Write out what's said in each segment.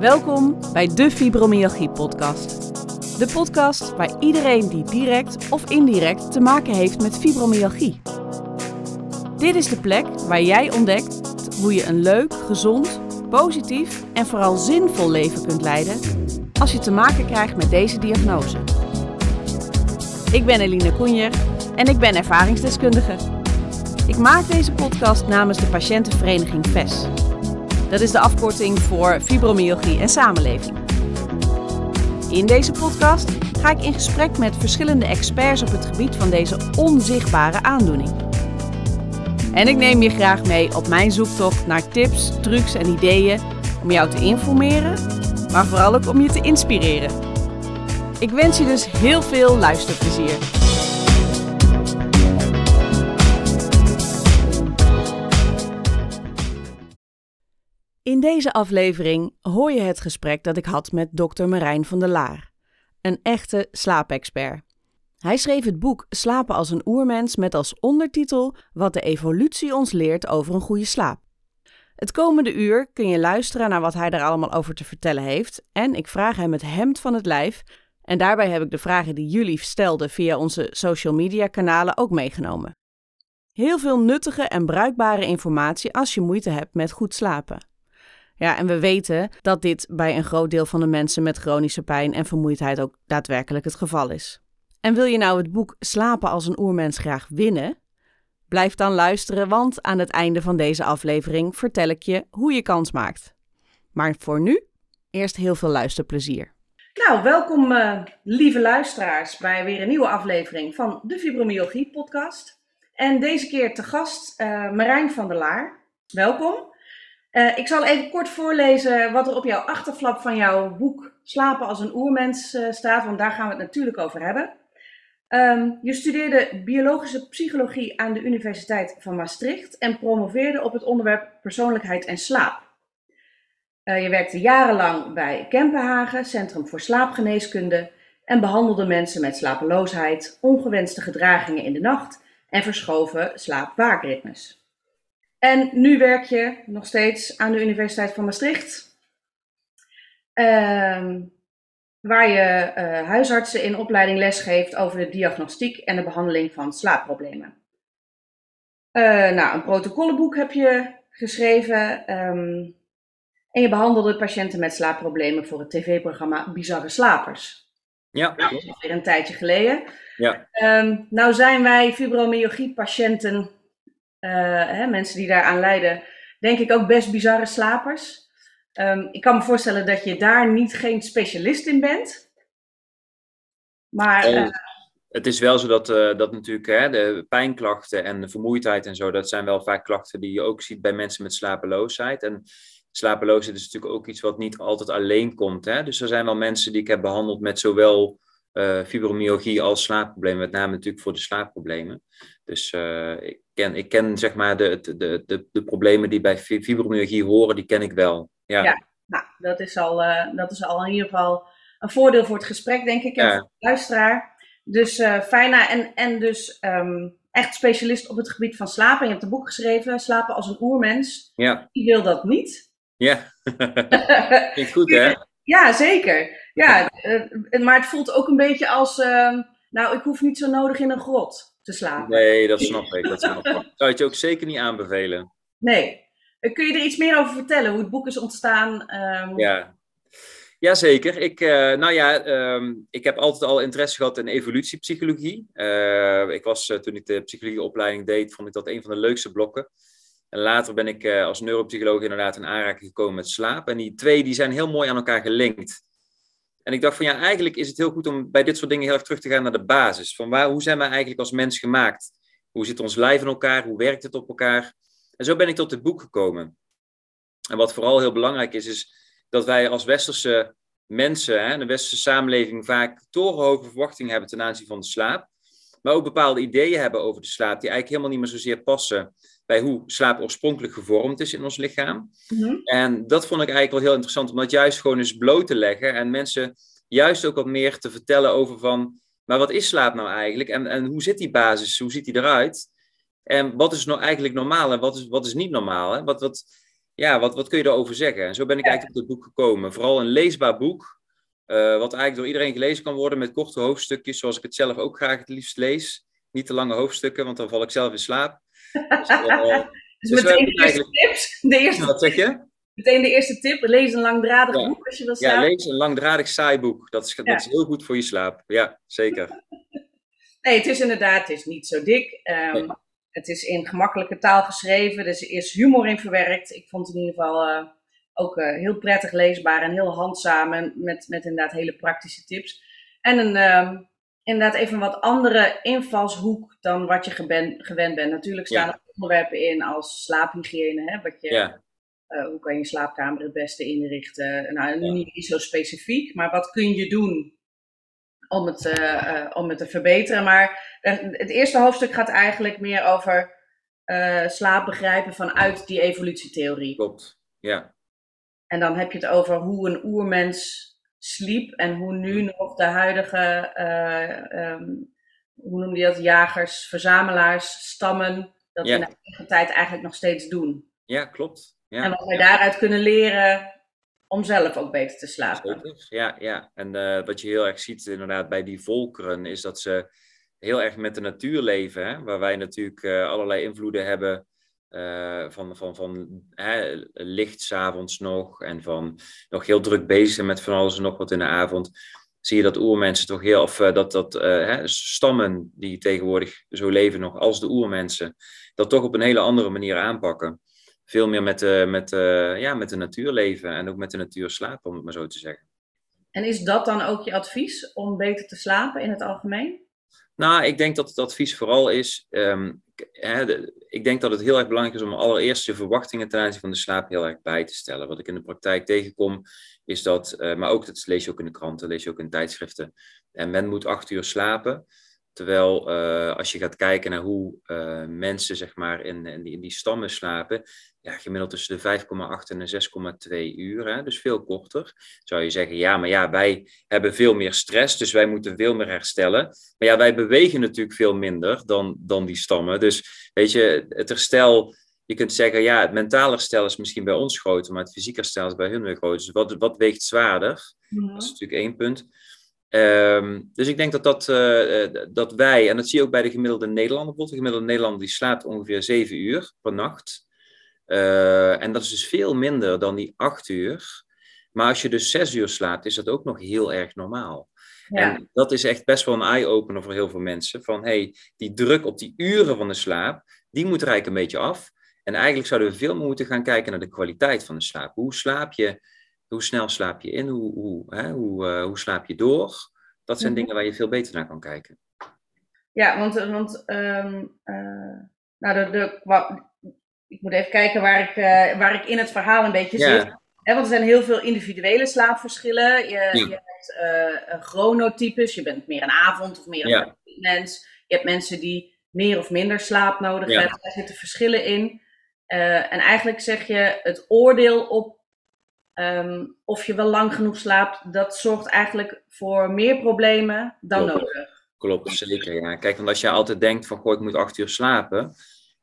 Welkom bij de Fibromyalgie Podcast. De podcast waar iedereen die direct of indirect te maken heeft met fibromyalgie. Dit is de plek waar jij ontdekt hoe je een leuk, gezond, positief en vooral zinvol leven kunt leiden als je te maken krijgt met deze diagnose. Ik ben Eline Koenjer en ik ben ervaringsdeskundige. Ik maak deze podcast namens de patiëntenvereniging VES. Dat is de afkorting voor fibromyalgie en samenleving. In deze podcast ga ik in gesprek met verschillende experts op het gebied van deze onzichtbare aandoening. En ik neem je graag mee op mijn zoektocht naar tips, trucs en ideeën om jou te informeren, maar vooral ook om je te inspireren. Ik wens je dus heel veel luisterplezier. In deze aflevering hoor je het gesprek dat ik had met dokter Marijn van der Laar, een echte slaapexpert. Hij schreef het boek Slapen als een oermens met als ondertitel Wat de evolutie ons leert over een goede slaap. Het komende uur kun je luisteren naar wat hij daar allemaal over te vertellen heeft en ik vraag hem het hemd van het lijf en daarbij heb ik de vragen die jullie stelden via onze social media kanalen ook meegenomen. Heel veel nuttige en bruikbare informatie als je moeite hebt met goed slapen. Ja, en we weten dat dit bij een groot deel van de mensen met chronische pijn en vermoeidheid ook daadwerkelijk het geval is. En wil je nou het boek Slapen als een oermens graag winnen? Blijf dan luisteren, want aan het einde van deze aflevering vertel ik je hoe je kans maakt. Maar voor nu, eerst heel veel luisterplezier. Nou, welkom uh, lieve luisteraars bij weer een nieuwe aflevering van de Fibromyalgie podcast. En deze keer te gast uh, Marijn van der Laar. Welkom. Uh, ik zal even kort voorlezen wat er op jouw achterflap van jouw boek Slapen als een oermens staat, want daar gaan we het natuurlijk over hebben. Um, je studeerde biologische psychologie aan de Universiteit van Maastricht en promoveerde op het onderwerp persoonlijkheid en slaap. Uh, je werkte jarenlang bij Kempenhagen, Centrum voor Slaapgeneeskunde, en behandelde mensen met slapeloosheid, ongewenste gedragingen in de nacht en verschoven slaap-waakritmes. En nu werk je nog steeds aan de Universiteit van Maastricht. Uh, waar je uh, huisartsen in opleiding lesgeeft over de diagnostiek en de behandeling van slaapproblemen. Uh, nou, een protocollenboek heb je geschreven um, en je behandelde patiënten met slaapproblemen voor het tv-programma Bizarre Slapers. Ja, dat is alweer een tijdje geleden. Ja. Um, nou zijn wij fibromyalgie-patiënten, hè, mensen die daaraan lijden, denk ik ook best bizarre slapers. Um, ik kan me voorstellen dat je daar niet geen specialist in bent. Maar. Uh, het is wel zo dat, uh, dat natuurlijk hè, de pijnklachten en de vermoeidheid en zo, dat zijn wel vaak klachten die je ook ziet bij mensen met slapeloosheid. En slapeloosheid is natuurlijk ook iets wat niet altijd alleen komt. Hè? Dus er zijn wel mensen die ik heb behandeld met zowel uh, fibromyalgie als slaapproblemen, met name natuurlijk voor de slaapproblemen. Dus ik, ken, ik ken zeg maar de, de, de, de problemen die bij fibromyalgie horen, die ken ik wel. Ja. ja, nou, dat is, al, uh, dat is al in ieder geval een voordeel voor het gesprek, denk ik, en ja. voor de luisteraar. Dus uh, fijna en, en dus um, echt specialist op het gebied van slapen. Je hebt een boek geschreven, Slapen als een oermens. Ja. Wie wil dat niet? Ja, klinkt goed hè? Ja, zeker. Ja, uh, maar het voelt ook een beetje als, uh, nou, ik hoef niet zo nodig in een grot te slapen. Nee, dat snap ik. Dat snap ik. Zou je ook zeker niet aanbevelen? Nee. Kun je er iets meer over vertellen, hoe het boek is ontstaan? Um... Ja. Jazeker. Ik, uh, nou ja, um, ik heb altijd al interesse gehad in evolutiepsychologie. Uh, ik was, uh, toen ik de psychologieopleiding deed, vond ik dat een van de leukste blokken. En later ben ik als neuropsycholoog inderdaad in aanraking gekomen met slaap. En die twee die zijn heel mooi aan elkaar gelinkt. En ik dacht van ja, eigenlijk is het heel goed om bij dit soort dingen heel erg terug te gaan naar de basis. Van waar, hoe zijn wij eigenlijk als mens gemaakt? Hoe zit ons lijf in elkaar? Hoe werkt het op elkaar? En zo ben ik tot dit boek gekomen. En wat vooral heel belangrijk is, is dat wij als westerse mensen, hè, de westerse samenleving, vaak torenhoge verwachtingen hebben ten aanzien van de slaap. Maar ook bepaalde ideeën hebben over de slaap, die eigenlijk helemaal niet meer zozeer passen bij hoe slaap oorspronkelijk gevormd is in ons lichaam. Mm-hmm. En dat vond ik eigenlijk wel heel interessant, om dat juist gewoon eens bloot te leggen en mensen juist ook wat meer te vertellen over van, maar wat is slaap nou eigenlijk? En, en hoe zit die basis? Hoe ziet die eruit? En wat is nou eigenlijk normaal en wat is, wat is niet normaal? Hè? Wat, wat, ja, wat, wat kun je daarover zeggen? En zo ben ik eigenlijk op het boek gekomen. Vooral een leesbaar boek, wat eigenlijk door iedereen gelezen kan worden met korte hoofdstukjes, zoals ik het zelf ook graag het liefst lees. Niet te lange hoofdstukken, want dan val ik zelf in slaap. Dus, uh, dus, dus meteen de eerste tips. De eerste... Wat zeg je? Meteen de eerste tip, lees een langdradig boek als je wil slapen. Ja, lees een langdradig saai boek. Dat is, dat is heel goed voor je slaap. Ja, zeker. nee, het is inderdaad het is niet zo dik. Um, Het is in gemakkelijke taal geschreven, dus er is humor in verwerkt. Ik vond het in ieder geval uh, ook uh, heel prettig leesbaar en heel handzaam en met, met inderdaad hele praktische tips. En een, um, inderdaad even een wat andere invalshoek dan wat je gewend, gewend bent. Natuurlijk staan er onderwerpen in als slaaphygiëne, hè, wat je... Ja uh, hoe kan je slaapkamer het beste inrichten? Nou, nu niet zo specifiek, maar wat kun je doen om het, uh, om het te verbeteren? Maar het eerste hoofdstuk gaat eigenlijk meer over slaap begrijpen vanuit die evolutietheorie. Klopt, ja. En dan heb je het over hoe een oermens sliep en hoe nu nog de huidige, um, hoe noem je dat, jagers, verzamelaars, stammen, dat in de eigen tijd eigenlijk nog steeds doen. Ja, klopt. Ja, en wat wij daaruit kunnen leren om zelf ook beter te slapen. Ja, ja. en uh, wat je heel erg ziet inderdaad bij die volkeren, is dat ze heel erg met de natuur leven. Hè? Waar wij natuurlijk uh, allerlei invloeden hebben uh, van, van, van hè, licht s'avonds nog en van nog heel druk bezig zijn met van alles en nog wat in de avond. Zie je dat oermensen toch heel, of dat, dat hè, stammen die tegenwoordig zo leven nog als de oermensen, dat toch op een hele andere manier aanpakken veel meer met de, met, ja, met de natuur leven en ook met de natuur slapen, om het maar zo te zeggen. En is dat dan ook je advies om beter te slapen in het algemeen? Nou, ik denk dat het advies vooral is. Um, hè, ik denk dat het heel erg belangrijk is om allereerst je verwachtingen ten aanzien van de slaap heel erg bij te stellen. Wat ik in de praktijk tegenkom, is dat, uh, maar ook dat lees je ook in de kranten, lees je ook in tijdschriften. En men moet acht uur slapen. Terwijl uh, als je gaat kijken naar hoe uh, mensen zeg maar, in, in die stammen slapen, ja, gemiddeld tussen de 5,8 en de 6,2 uur, hè, dus veel korter. Zou je zeggen, ja, maar ja, wij hebben veel meer stress, dus wij moeten veel meer herstellen. Maar ja, wij bewegen natuurlijk veel minder dan, dan die stammen. Dus weet je, het herstel, je kunt zeggen, ja, het mentale herstel is misschien bij ons groter, maar het fysieke herstel is bij hun weer groter. Dus wat, wat weegt zwaarder? Ja. Dat is natuurlijk één punt. Um, dus ik denk dat, dat, uh, dat wij, en dat zie je ook bij de gemiddelde Nederlander, bijvoorbeeld de gemiddelde Nederlander die slaapt ongeveer 7 uur per nacht. Uh, en dat is dus veel minder dan die 8 uur. Maar als je dus 6 uur slaapt, is dat ook nog heel erg normaal. Ja. En dat is echt best wel een eye-opener voor heel veel mensen. Van hey, die druk op die uren van de slaap, die moet er eigenlijk een beetje af. En eigenlijk zouden we veel meer moeten gaan kijken naar de kwaliteit van de slaap. Hoe slaap je hoe snel slaap je in? Hoe, hoe, hè, hoe, uh, hoe slaap je door? Dat zijn mhm. dingen waar je veel beter naar kan kijken. Ja, want, want um, uh, nou, de, de, ik moet even kijken waar ik, uh, waar ik in het verhaal een beetje zit. Hè, want er zijn heel veel individuele slaapverschillen. Je, ja. je hebt chronotypes, je bent meer een avond of meer een ja. mens. Je hebt mensen die meer of minder slaap nodig hebben. Daar zitten verschillen in. en eigenlijk zeg je het oordeel op Um, of je wel lang genoeg slaapt, dat zorgt eigenlijk voor meer problemen dan Klopt. nodig. Klopt, zeker. Ja. Kijk, want als je altijd denkt van, goh, ik moet acht uur slapen,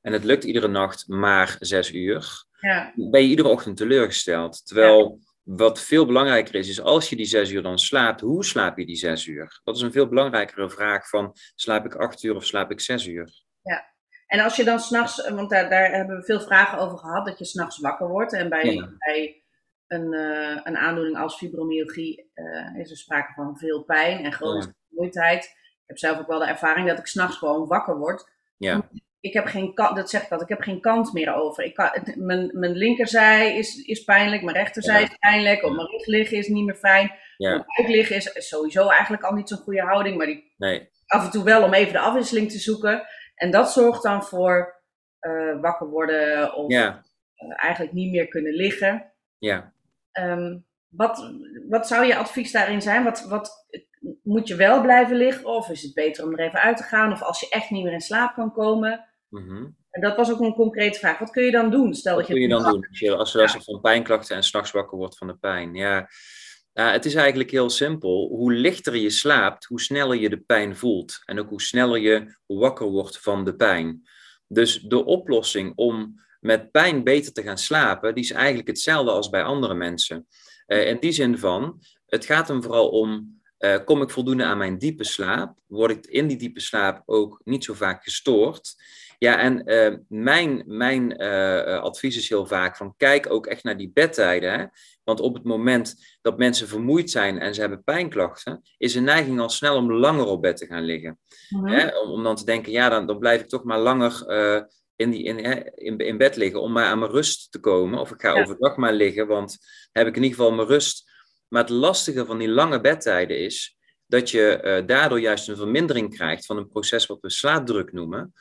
en het lukt iedere nacht maar zes uur, ja. ben je iedere ochtend teleurgesteld. Terwijl ja. wat veel belangrijker is, is als je die zes uur dan slaapt, hoe slaap je die zes uur? Dat is een veel belangrijkere vraag van, slaap ik acht uur of slaap ik zes uur? Ja, en als je dan s'nachts, want daar, daar hebben we veel vragen over gehad, dat je s'nachts wakker wordt. En bij, ja. bij een, uh, een aandoening als fibromyalgie uh, is er sprake van veel pijn en chronische vermoeidheid. Ik heb zelf ook wel de ervaring dat ik s'nachts gewoon wakker word. Ja. Ik heb geen kant, dat zeg ik dat, ik heb geen kant meer over. Ik kan, het, mijn, mijn linkerzij is, is pijnlijk, mijn rechterzij ja. is pijnlijk, op mijn rug liggen is niet meer fijn. Ja. Mijn liggen is, is sowieso eigenlijk al niet zo'n goede houding, maar die nee. af en toe wel om even de afwisseling te zoeken. En dat zorgt dan voor uh, wakker worden of ja. eigenlijk niet meer kunnen liggen. Ja. Um, wat, wat zou je advies daarin zijn? Wat, wat moet je wel blijven liggen? Of is het beter om er even uit te gaan? Of als je echt niet meer in slaap kan komen? Mm -hmm. En dat was ook een concrete vraag. Wat kun je dan doen? Stel wat dat je kun je dan doen? Als je, als je van pijnklachten en s'nachts wakker wordt van de pijn. Ja. ja, het is eigenlijk heel simpel. Hoe lichter je slaapt, hoe sneller je de pijn voelt. En ook hoe sneller je wakker wordt van de pijn. Dus de oplossing om met pijn beter te gaan slapen, die is eigenlijk hetzelfde als bij andere mensen. Uh, in die zin van, het gaat hem vooral om, uh, kom ik voldoende aan mijn diepe slaap? Word ik in die diepe slaap ook niet zo vaak gestoord? Ja, en uh, mijn, mijn advies is heel vaak van kijk ook echt naar die bedtijden. Hè? Want op het moment dat mensen vermoeid zijn en ze hebben pijnklachten, is een neiging al snel om langer op bed te gaan liggen. Mm Hè? Om, om, dan te denken, ja, dan, dan blijf ik toch maar langer in, die, in, in, in bed liggen om maar aan mijn rust te komen. Of ik ga overdag maar liggen, want heb ik in ieder geval mijn rust. Maar het lastige van die lange bedtijden is dat je daardoor juist een vermindering krijgt van een proces wat we slaapdruk noemen.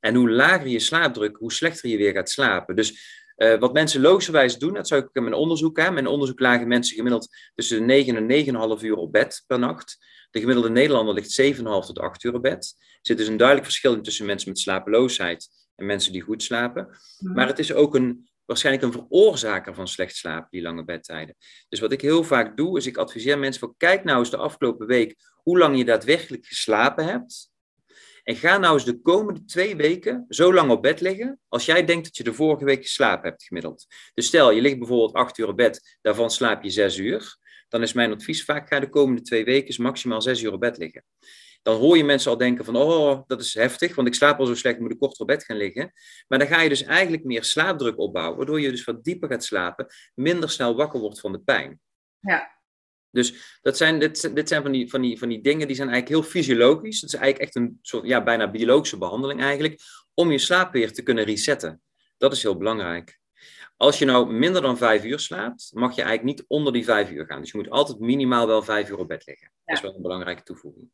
En hoe lager je slaapdruk, hoe slechter je weer gaat slapen. Dus uh, wat mensen logischerwijs doen, dat zou ik in mijn onderzoek hebben. Mijn onderzoek lagen mensen gemiddeld tussen de 9 en 9,5 uur op bed per nacht. De gemiddelde Nederlander ligt 7,5 tot 8 uur op bed. Er zit dus een duidelijk verschil tussen mensen met slapeloosheid en mensen die goed slapen. Mhm. Maar het is ook een, waarschijnlijk een veroorzaker van slecht slapen, die lange bedtijden. Dus wat ik heel vaak doe, is ik adviseer mensen van kijk nou eens de afgelopen week hoe lang je daadwerkelijk geslapen hebt. En ga nou eens de komende twee weken zo lang op bed liggen als jij denkt dat je de vorige week geslapen hebt gemiddeld. Dus stel, je ligt bijvoorbeeld acht uur op bed, daarvan slaap je zes uur. Dan is mijn advies vaak, ga de komende twee weken maximaal zes uur op bed liggen dan hoor je mensen al denken van, oh, dat is heftig, want ik slaap al zo slecht, moet ik korter op bed gaan liggen. Maar dan ga je dus eigenlijk meer slaapdruk opbouwen, waardoor je dus wat dieper gaat slapen, minder snel wakker wordt van de pijn. Ja. Dus dat zijn, dit, dit zijn van die, van, die, van die dingen die zijn eigenlijk heel fysiologisch. Het is eigenlijk echt een soort, ja, bijna biologische behandeling eigenlijk, om je slaap weer te kunnen resetten. Dat is heel belangrijk. Als je nou minder dan vijf uur slaapt, mag je eigenlijk niet onder die vijf uur gaan. Dus je moet altijd minimaal wel vijf uur op bed liggen. Dat is wel een belangrijke toevoeging.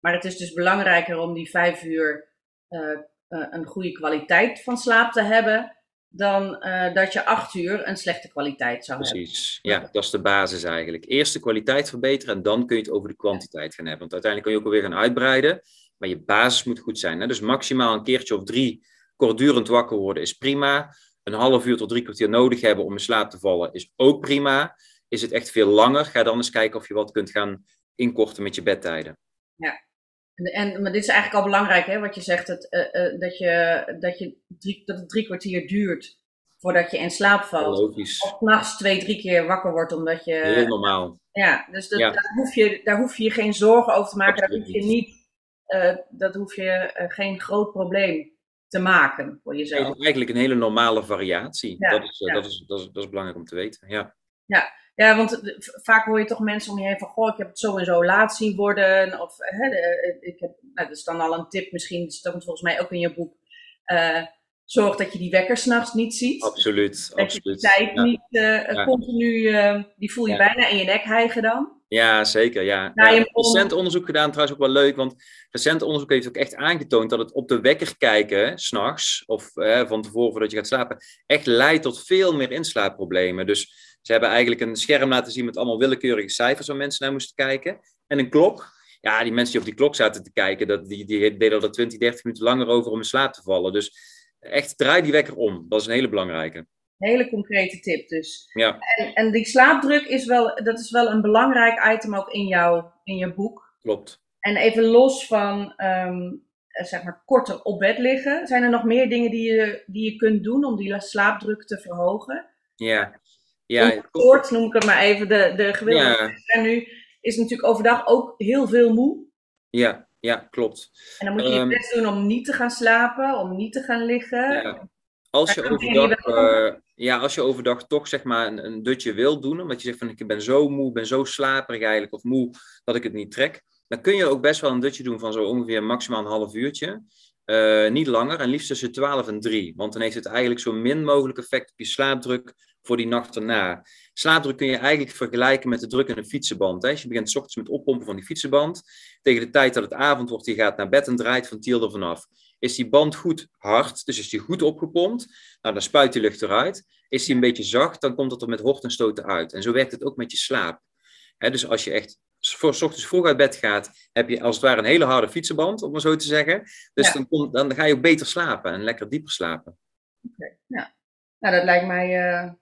Maar het is dus belangrijker om die vijf uur uh, uh, een goede kwaliteit van slaap te hebben. Dan uh, dat je acht uur een slechte kwaliteit zou Precies. hebben. Precies, ja, dat is de basis eigenlijk. Eerst de kwaliteit verbeteren en dan kun je het over de kwantiteit gaan hebben. Want uiteindelijk kun je ook alweer gaan uitbreiden. Maar je basis moet goed zijn. Hè? Dus maximaal een keertje of drie kortdurend wakker worden is prima. Een half uur tot drie kwartier nodig hebben om in slaap te vallen is ook prima. Is het echt veel langer? Ga dan eens kijken of je wat kunt gaan inkorten met je bedtijden. Ja, en, maar dit is eigenlijk al belangrijk, hè, wat je zegt, het, uh, uh, dat, je, dat, je drie, dat het drie kwartier duurt voordat je in slaap valt. Logisch. Of nachts twee, drie keer wakker wordt omdat je... Heel normaal. Ja, dus dat, ja. Daar, hoef je, daar hoef je geen zorgen over te maken. Absoluut daar hoef je niet, uh, dat hoef je geen groot probleem te maken voor jezelf. Het is eigenlijk een hele normale variatie. Ja, dat, is, ja. dat, is, dat, is, dat is belangrijk om te weten, ja. Ja, ja, want vaak hoor je toch mensen om je heen van, goh, ik heb het zo en zo laat zien worden. Of, hè, de, ik heb, nou, dat is dan al een tip, misschien dat stond volgens mij ook in je boek. Uh, zorg dat je die wekker s'nachts niet ziet. Absoluut, dat absoluut. je die tijd ja. niet uh, ja. continu, uh, die voel je ja. bijna in je nek hijgen dan. Ja, zeker, ja. ja recent onderzoek gedaan, trouwens ook wel leuk, want recent onderzoek heeft ook echt aangetoond dat het op de wekker kijken, s'nachts, of van tevoren voordat je gaat slapen, echt leidt tot veel meer inslaapproblemen. Dus ze hebben eigenlijk een scherm laten zien met allemaal willekeurige cijfers waar mensen naar moesten kijken. En een klok. Ja, die mensen die op die klok zaten te kijken, dat, die, die deden er 20, 30 minuten langer over om in slaap te vallen. Dus echt draai die wekker om. Dat is een hele belangrijke. Hele concrete tip dus. Ja. En, en die slaapdruk is wel, dat is wel een belangrijk item ook in, jou, in je boek. Klopt. En even los van um, zeg maar korter op bed liggen, zijn er nog meer dingen die je, die je kunt doen om die slaapdruk te verhogen? Ja, ja, kort noem ik het maar even, de, de gemiddelde ja. en nu is natuurlijk overdag ook heel veel moe. Ja, ja, klopt. En dan moet je um, je best doen om niet te gaan slapen, om niet te gaan liggen. Ja. Als je, overdag, uh, ja, als je overdag toch zeg maar een, een dutje wil doen, omdat je zegt van ik ben zo moe, ben zo slaperig eigenlijk, of moe dat ik het niet trek, dan kun je ook best wel een dutje doen van zo ongeveer maximaal een half uurtje. Uh, niet langer en liefst tussen 12 en 3. Want dan heeft het eigenlijk zo min mogelijk effect op je slaapdruk voor die nacht erna. Slaapdruk kun je eigenlijk vergelijken met de druk in een fietsenband. Hè. Als je begint s ochtends met oppompen van die fietsenband, tegen de tijd dat het avond wordt, je gaat naar bed en draait van tiel er vanaf. Is die band goed hard, dus is die goed opgepompt, nou, dan spuit die lucht eruit. Is die een beetje zacht, dan komt het er met hort en stoten uit. En zo werkt het ook met je slaap. Hè, dus als je echt voor, s ochtends vroeg uit bed gaat, heb je als het ware een hele harde fietsenband, om maar zo te zeggen. Dus ja. dan, kom, dan ga je ook beter slapen en lekker dieper slapen. Oké, okay, ja. Nou, dat lijkt mij uh,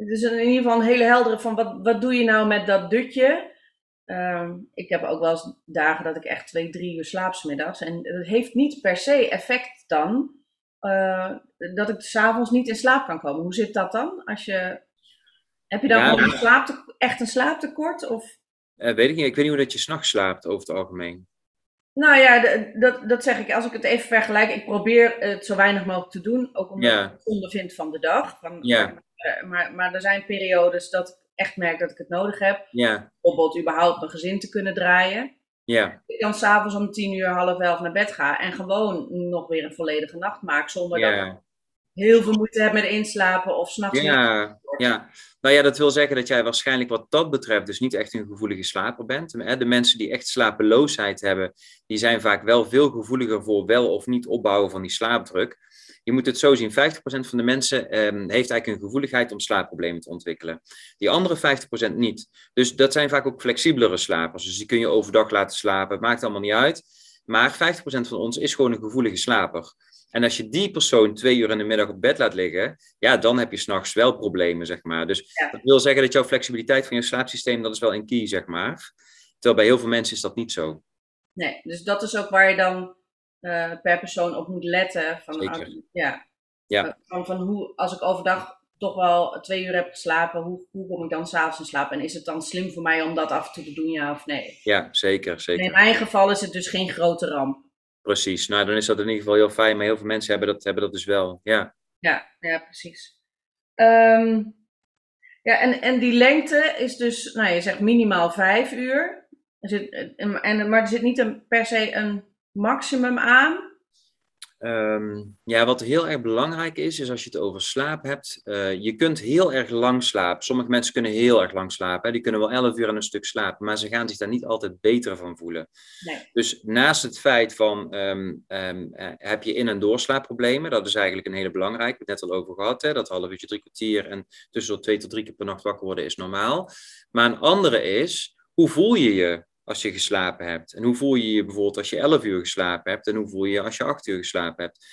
het is in ieder geval een hele heldere van wat, wat doe je nou met dat dutje? Um, ik heb ook wel eens dagen dat ik echt twee, drie uur slaap smiddags. En het heeft niet per se effect dan uh, dat ik s'avonds niet in slaap kan komen. Hoe zit dat dan? Als je, heb je dan ja, een slaapte, echt een slaaptekort? Of? Uh, weet ik niet. Ik weet niet hoe dat je s'nachts slaapt over het algemeen. Nou ja, dat, dat zeg ik. Als ik het even vergelijk, ik probeer het zo weinig mogelijk te doen. Ook omdat ja. ik het ondervind van de dag. Van, ja. Uh, maar, maar er zijn periodes dat ik echt merk dat ik het nodig heb. Ja. Bijvoorbeeld überhaupt mijn gezin te kunnen draaien. Ja. Ik dan s'avonds om tien uur, half elf naar bed ga en gewoon nog weer een volledige nacht maak. Zonder ja. dat ik heel veel moeite heb met inslapen of s'nachts. Ja, ja. Nou ja, dat wil zeggen dat jij waarschijnlijk wat dat betreft dus niet echt een gevoelige slaper bent. De mensen die echt slapeloosheid hebben, die zijn vaak wel veel gevoeliger voor wel of niet opbouwen van die slaapdruk. Je moet het zo zien, 50% van de mensen um, heeft eigenlijk een gevoeligheid om slaapproblemen te ontwikkelen. Die andere 50% niet. Dus dat zijn vaak ook flexibelere slapers. Dus die kun je overdag laten slapen, het maakt allemaal niet uit. Maar 50% van ons is gewoon een gevoelige slaper. En als je die persoon twee uur in de middag op bed laat liggen, ja, dan heb je s'nachts wel problemen, zeg maar. Dus dat wil zeggen dat jouw flexibiliteit van je slaapsysteem, dat is wel een key, zeg maar. Terwijl bij heel veel mensen is dat niet zo. Nee, dus dat is ook waar je dan uh, per persoon op moet letten. Van, Zeker. Uh, ja. Ja. Van, van hoe, als ik overdag toch wel twee uur heb geslapen, hoe, hoe kom ik dan s'avonds in slaap? En is het dan slim voor mij om dat af en toe te doen, ja of nee? Ja, zeker. zeker. in mijn geval is het dus geen grote ramp. Precies, nou dan is dat in ieder geval heel fijn, maar heel veel mensen hebben dat, hebben dat dus wel. Ja, ja, ja precies. Um, ja, en, en die lengte is dus, nou je zegt minimaal vijf uur. Er zit, en, maar er zit niet een, per se een maximum aan. Um, ja, wat heel erg belangrijk is, is als je het over slaap hebt. Uh, je kunt heel erg lang slapen. Sommige mensen kunnen heel erg lang slapen. Hè. Die kunnen wel 11 uur aan een stuk slapen, maar ze gaan zich daar niet altijd beter van voelen. Nee. Dus naast het feit van um, um, uh, heb je in- en doorslaapproblemen, dat is eigenlijk een hele belangrijke. We hebben het net al over gehad, hè, dat half uurtje, drie kwartier en tussendoor twee tot drie keer per nacht wakker worden is normaal. Maar een andere is, hoe voel je je? Als je geslapen hebt? En hoe voel je je bijvoorbeeld als je 11 uur geslapen hebt? En hoe voel je je als je 8 uur geslapen hebt?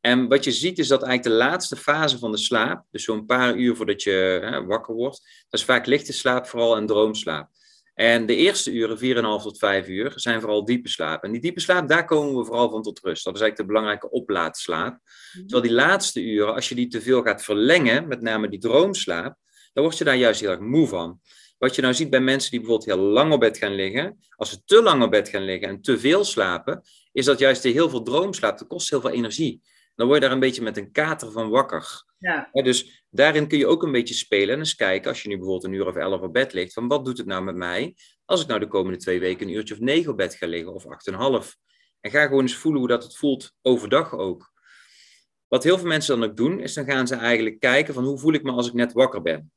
En wat je ziet is dat eigenlijk de laatste fase van de slaap, dus zo'n paar uur voordat je hè, wakker wordt, dat is vaak lichte slaap vooral en droomslaap. En de eerste uren, 4,5 tot 5 uur, zijn vooral diepe slaap. En die diepe slaap, daar komen we vooral van tot rust. Dat is eigenlijk de belangrijke oplaadslaap. Terwijl die laatste uren, als je die te veel gaat verlengen, met name die droomslaap, dan word je daar juist heel erg moe van. Wat je nou ziet bij mensen die bijvoorbeeld heel lang op bed gaan liggen, als ze te lang op bed gaan liggen en te veel slapen, is dat juist heel veel droomslaap. Dat kost heel veel energie. Dan word je daar een beetje met een kater van wakker. Ja. dus daarin kun je ook een beetje spelen en eens kijken, als je nu bijvoorbeeld een uur of elf op bed ligt, van wat doet het nou met mij als ik nou de komende twee weken een uurtje of negen op bed ga liggen of acht en half. En ga gewoon eens voelen hoe dat het voelt overdag ook. Wat heel veel mensen dan ook doen, is dan gaan ze eigenlijk kijken van hoe voel ik me als ik net wakker ben.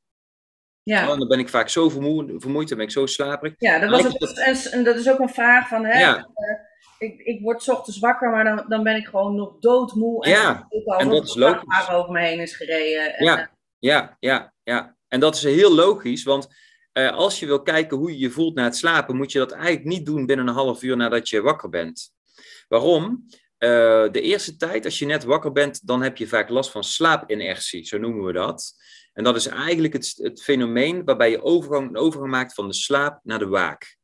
Ja. Oh, dan ben ik vaak zo vermoeid, vermoeid dan ben ik zo slaperig. Ja, dat, was ook, en dat is ook een vraag van, hè, ja. uh, ik, ik word ochtends wakker, maar dan, dan ben ik gewoon nog doodmoe. En ja, en dat is logisch. over me heen is gereden. En, ja. Uh, ja, ja, ja. En dat is heel logisch, want uh, als je wil kijken hoe je je voelt na het slapen, moet je dat eigenlijk niet doen binnen een half uur nadat je wakker bent. Waarom? de eerste tijd, als je net wakker bent, dan heb je vaak last van slaapinertie, zo noemen we dat. En dat is eigenlijk het, het fenomeen waarbij je overgang, een overgang maakt van de slaap naar de waak.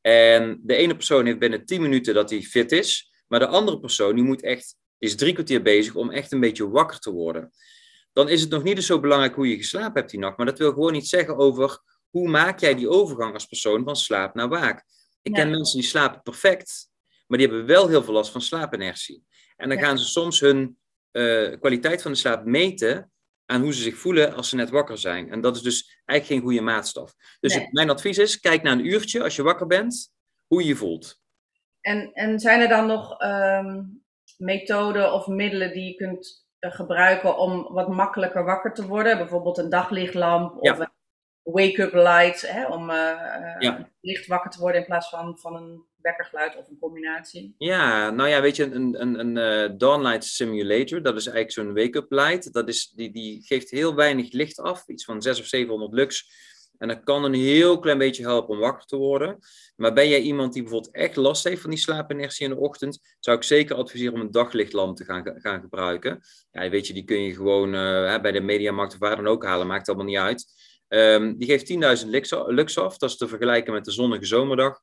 En de ene persoon heeft binnen 10 minuten dat hij fit is, maar de andere persoon die moet echt, is drie kwartier bezig om echt een beetje wakker te worden. Dan is het nog niet zo belangrijk hoe je geslapen hebt die nacht, maar dat wil gewoon iets zeggen over hoe maak jij die overgang als persoon van slaap naar waak. Ik ja. ken mensen die slapen perfect, maar die hebben wel heel veel last van slaapinertie. En dan ja. gaan ze soms hun uh, kwaliteit van de slaap meten aan hoe ze zich voelen als ze net wakker zijn. En dat is dus eigenlijk geen goede maatstaf. Dus nee. mijn advies is, kijk naar een uurtje als je wakker bent, hoe je je voelt. En, en zijn er dan nog um, methoden of middelen die je kunt uh, gebruiken om wat makkelijker wakker te worden? Bijvoorbeeld een daglichtlamp of ja. een wake-up light, hè, om uh, ja. licht wakker te worden in plaats van, van een wekkergeluid of een combinatie? Ja, nou ja, weet je, een, een, een uh, Dawnlight Simulator, dat is eigenlijk zo'n wake-up light. Dat is, die, die geeft heel weinig licht af, iets van 600 of 700 lux. En dat kan een heel klein beetje helpen om wakker te worden. Maar ben jij iemand die bijvoorbeeld echt last heeft van die slaapinertie in de ochtend, zou ik zeker adviseren om een daglichtlamp te gaan, gaan gebruiken. Ja, weet je, die kun je gewoon uh, bij de Mediamarkt of waar dan ook halen, maakt allemaal niet uit. Um, die geeft 10.000 lux, lux af, dat is te vergelijken met de zonnige zomerdag.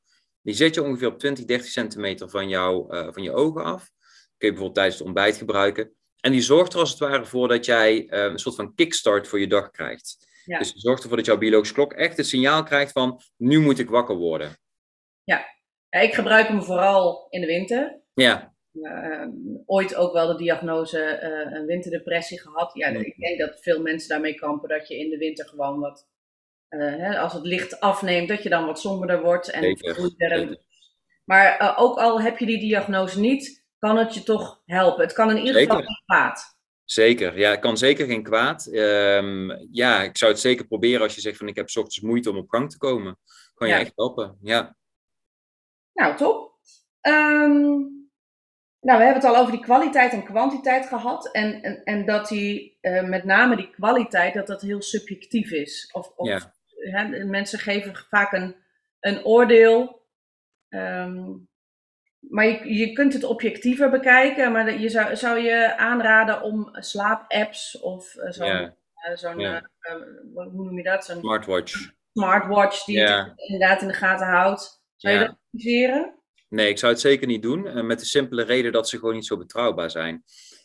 Die zet je ongeveer op 20, 30 centimeter van, jou, uh, van je ogen af. Kun je bijvoorbeeld tijdens het ontbijt gebruiken. En die zorgt er als het ware voor dat jij eh, een soort van kickstart voor je dag krijgt. Ja. Dus die zorgt ervoor dat jouw biologische klok echt het signaal krijgt van nu moet ik wakker worden. Ja, ik gebruik hem vooral in de winter. Ja, Uh, ooit ook wel de diagnose uh, een winterdepressie gehad. Ja, ik denk dat veel mensen daarmee kampen dat je in de winter gewoon wat, hè, als het licht afneemt, dat je dan wat somberder wordt en. Maar uh, ook al heb je die diagnose niet, kan het je toch helpen. Het kan in ieder geval niet kwaad. zeker. Ja, het kan zeker geen kwaad. Ehm, ja, ik zou het zeker proberen als je zegt van ik heb 's ochtends moeite om op gang te komen. Kan je Ja. echt helpen. Ja, Nou, top. Ehm, nou, we hebben het al over die kwaliteit en kwantiteit gehad. En, en, en dat die, eh, met name die kwaliteit, dat dat heel subjectief is. Of, of Ja. Hè, mensen geven vaak een, een oordeel. Ehm, maar je, je kunt het objectiever bekijken. Maar je zou, zou je aanraden om slaapapps of eh, zo'n, eh, zo'n eh, hoe noem je dat? Zo'n smartwatch. smartwatch die het inderdaad in de gaten houdt. Zou je dat adviseren? Nee, ik zou het zeker niet doen. met de simpele reden dat ze gewoon niet zo betrouwbaar zijn.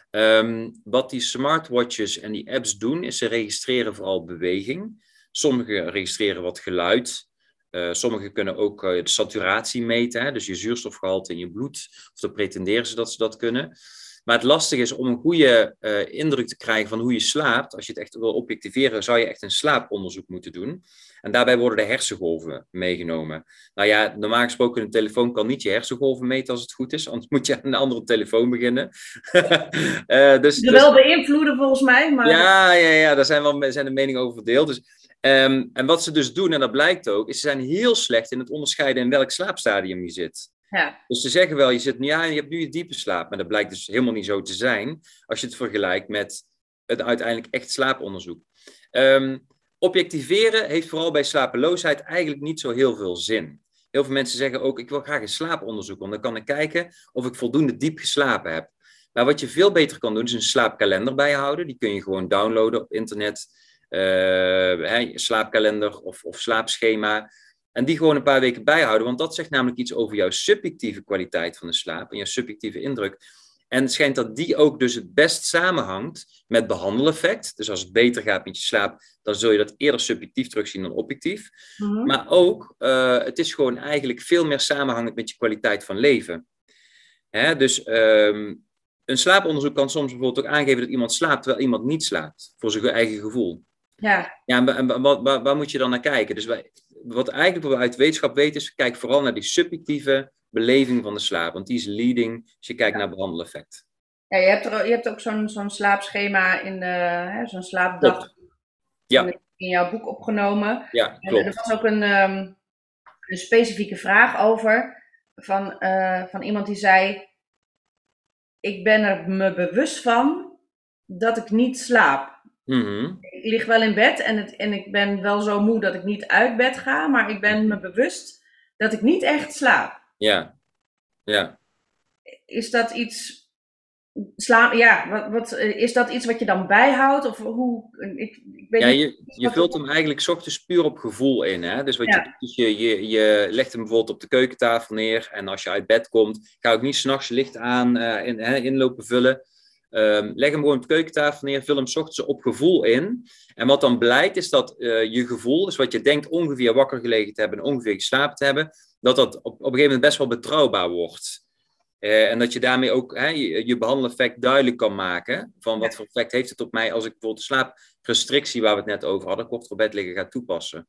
Ehm, wat die smartwatches en die apps doen, is ze registreren vooral beweging. Sommige registreren wat geluid. Eh sommige kunnen ook eh, de saturatie meten, hè, dus je zuurstofgehalte in je bloed. Of dan pretenderen ze dat ze dat kunnen. Maar het lastige is om een goede eh, indruk te krijgen van hoe je slaapt. Als je het echt wil objectiveren, zou je echt een slaaponderzoek moeten doen. En daarbij worden de hersengolven meegenomen. Nou ja, normaal gesproken een telefoon kan niet je hersengolven meten als het goed is. Anders moet je aan een andere telefoon beginnen. Eh, dus, dus- wel beïnvloeden volgens mij, maar ja, ja, ja, daar zijn, wel, zijn de meningen over verdeeld. Dus, ehm, en wat ze dus doen, en dat blijkt ook, is ze zijn heel slecht in het onderscheiden in welk slaapstadium je zit. ja, Dus ze zeggen wel, je, zit, ja, je hebt nu je diepe slaap, maar dat blijkt dus helemaal niet zo te zijn als je het vergelijkt met het uiteindelijk echt slaaponderzoek. Ehm, objectiveren heeft vooral bij slapeloosheid eigenlijk niet zo heel veel zin. Heel veel mensen zeggen ook, ik wil graag een slaaponderzoek, want dan kan ik kijken of ik voldoende diep geslapen heb. Maar wat je veel beter kan doen, is een slaapkalender bijhouden. Die kun je gewoon downloaden op internet. Hè, slaapkalender of, of slaapschema. En die gewoon een paar weken bijhouden, want dat zegt namelijk iets over jouw subjectieve kwaliteit van de slaap en jouw subjectieve indruk. En het schijnt dat die ook dus het best samenhangt met behandeleffect. Dus als het beter gaat met je slaap, dan zul je dat eerder subjectief terugzien dan objectief. Mhm. Maar ook, eh, het is gewoon eigenlijk veel meer samenhangend met je kwaliteit van leven. Hè? Dus ehm, een slaaponderzoek kan soms bijvoorbeeld ook aangeven dat iemand slaapt terwijl iemand niet slaapt, voor zijn eigen gevoel. ja, Ja, en, wat, waar, waar moet je dan naar kijken? Dus wij, wat eigenlijk wat we uit wetenschap weten is, kijk vooral naar die subjectieve beleving van de slaap. Want die is leading als je kijkt naar behandeleffect. ja je, hebt er, je hebt ook zo'n zo'n slaapschema in de, zo'n slaapdag Klopt. Ja. in, in jouw boek opgenomen. Ja, En er klopt. was ook een, ehm, een specifieke vraag over van, eh, van iemand die zei: Ik ben er me bewust van dat ik niet slaap. Mhm. Ik lig wel in bed en, het, en ik ben wel zo moe dat ik niet uit bed ga, maar ik ben me bewust dat ik niet echt slaap. Ja. Ja. Is dat iets. Slaap, ja, wat, wat, eh, is dat iets wat je dan bijhoudt? Of hoe. Ik, ik weet Ja, je, je vult hem eigenlijk ochtends puur op gevoel in. Hè? Dus wat Ja. je, je, je, je legt hem bijvoorbeeld op de keukentafel neer. En als je uit bed komt, ga ook niet s'nachts licht aan eh, in, hè, inlopen vullen. Ehm, leg hem gewoon op de keukentafel neer, vul hem ochtends op gevoel in. En wat dan blijkt is dat eh, je gevoel, dus wat je denkt ongeveer wakker gelegen te hebben en ongeveer geslapen te hebben, dat dat op, op een gegeven moment best wel betrouwbaar wordt. Eh, en dat je daarmee ook hè, je, je behandeleffect duidelijk kan maken. Van wat voor effect heeft het op mij als ik bijvoorbeeld de slaaprestrictie waar we het net over hadden, kort voor bed liggen, ga toepassen.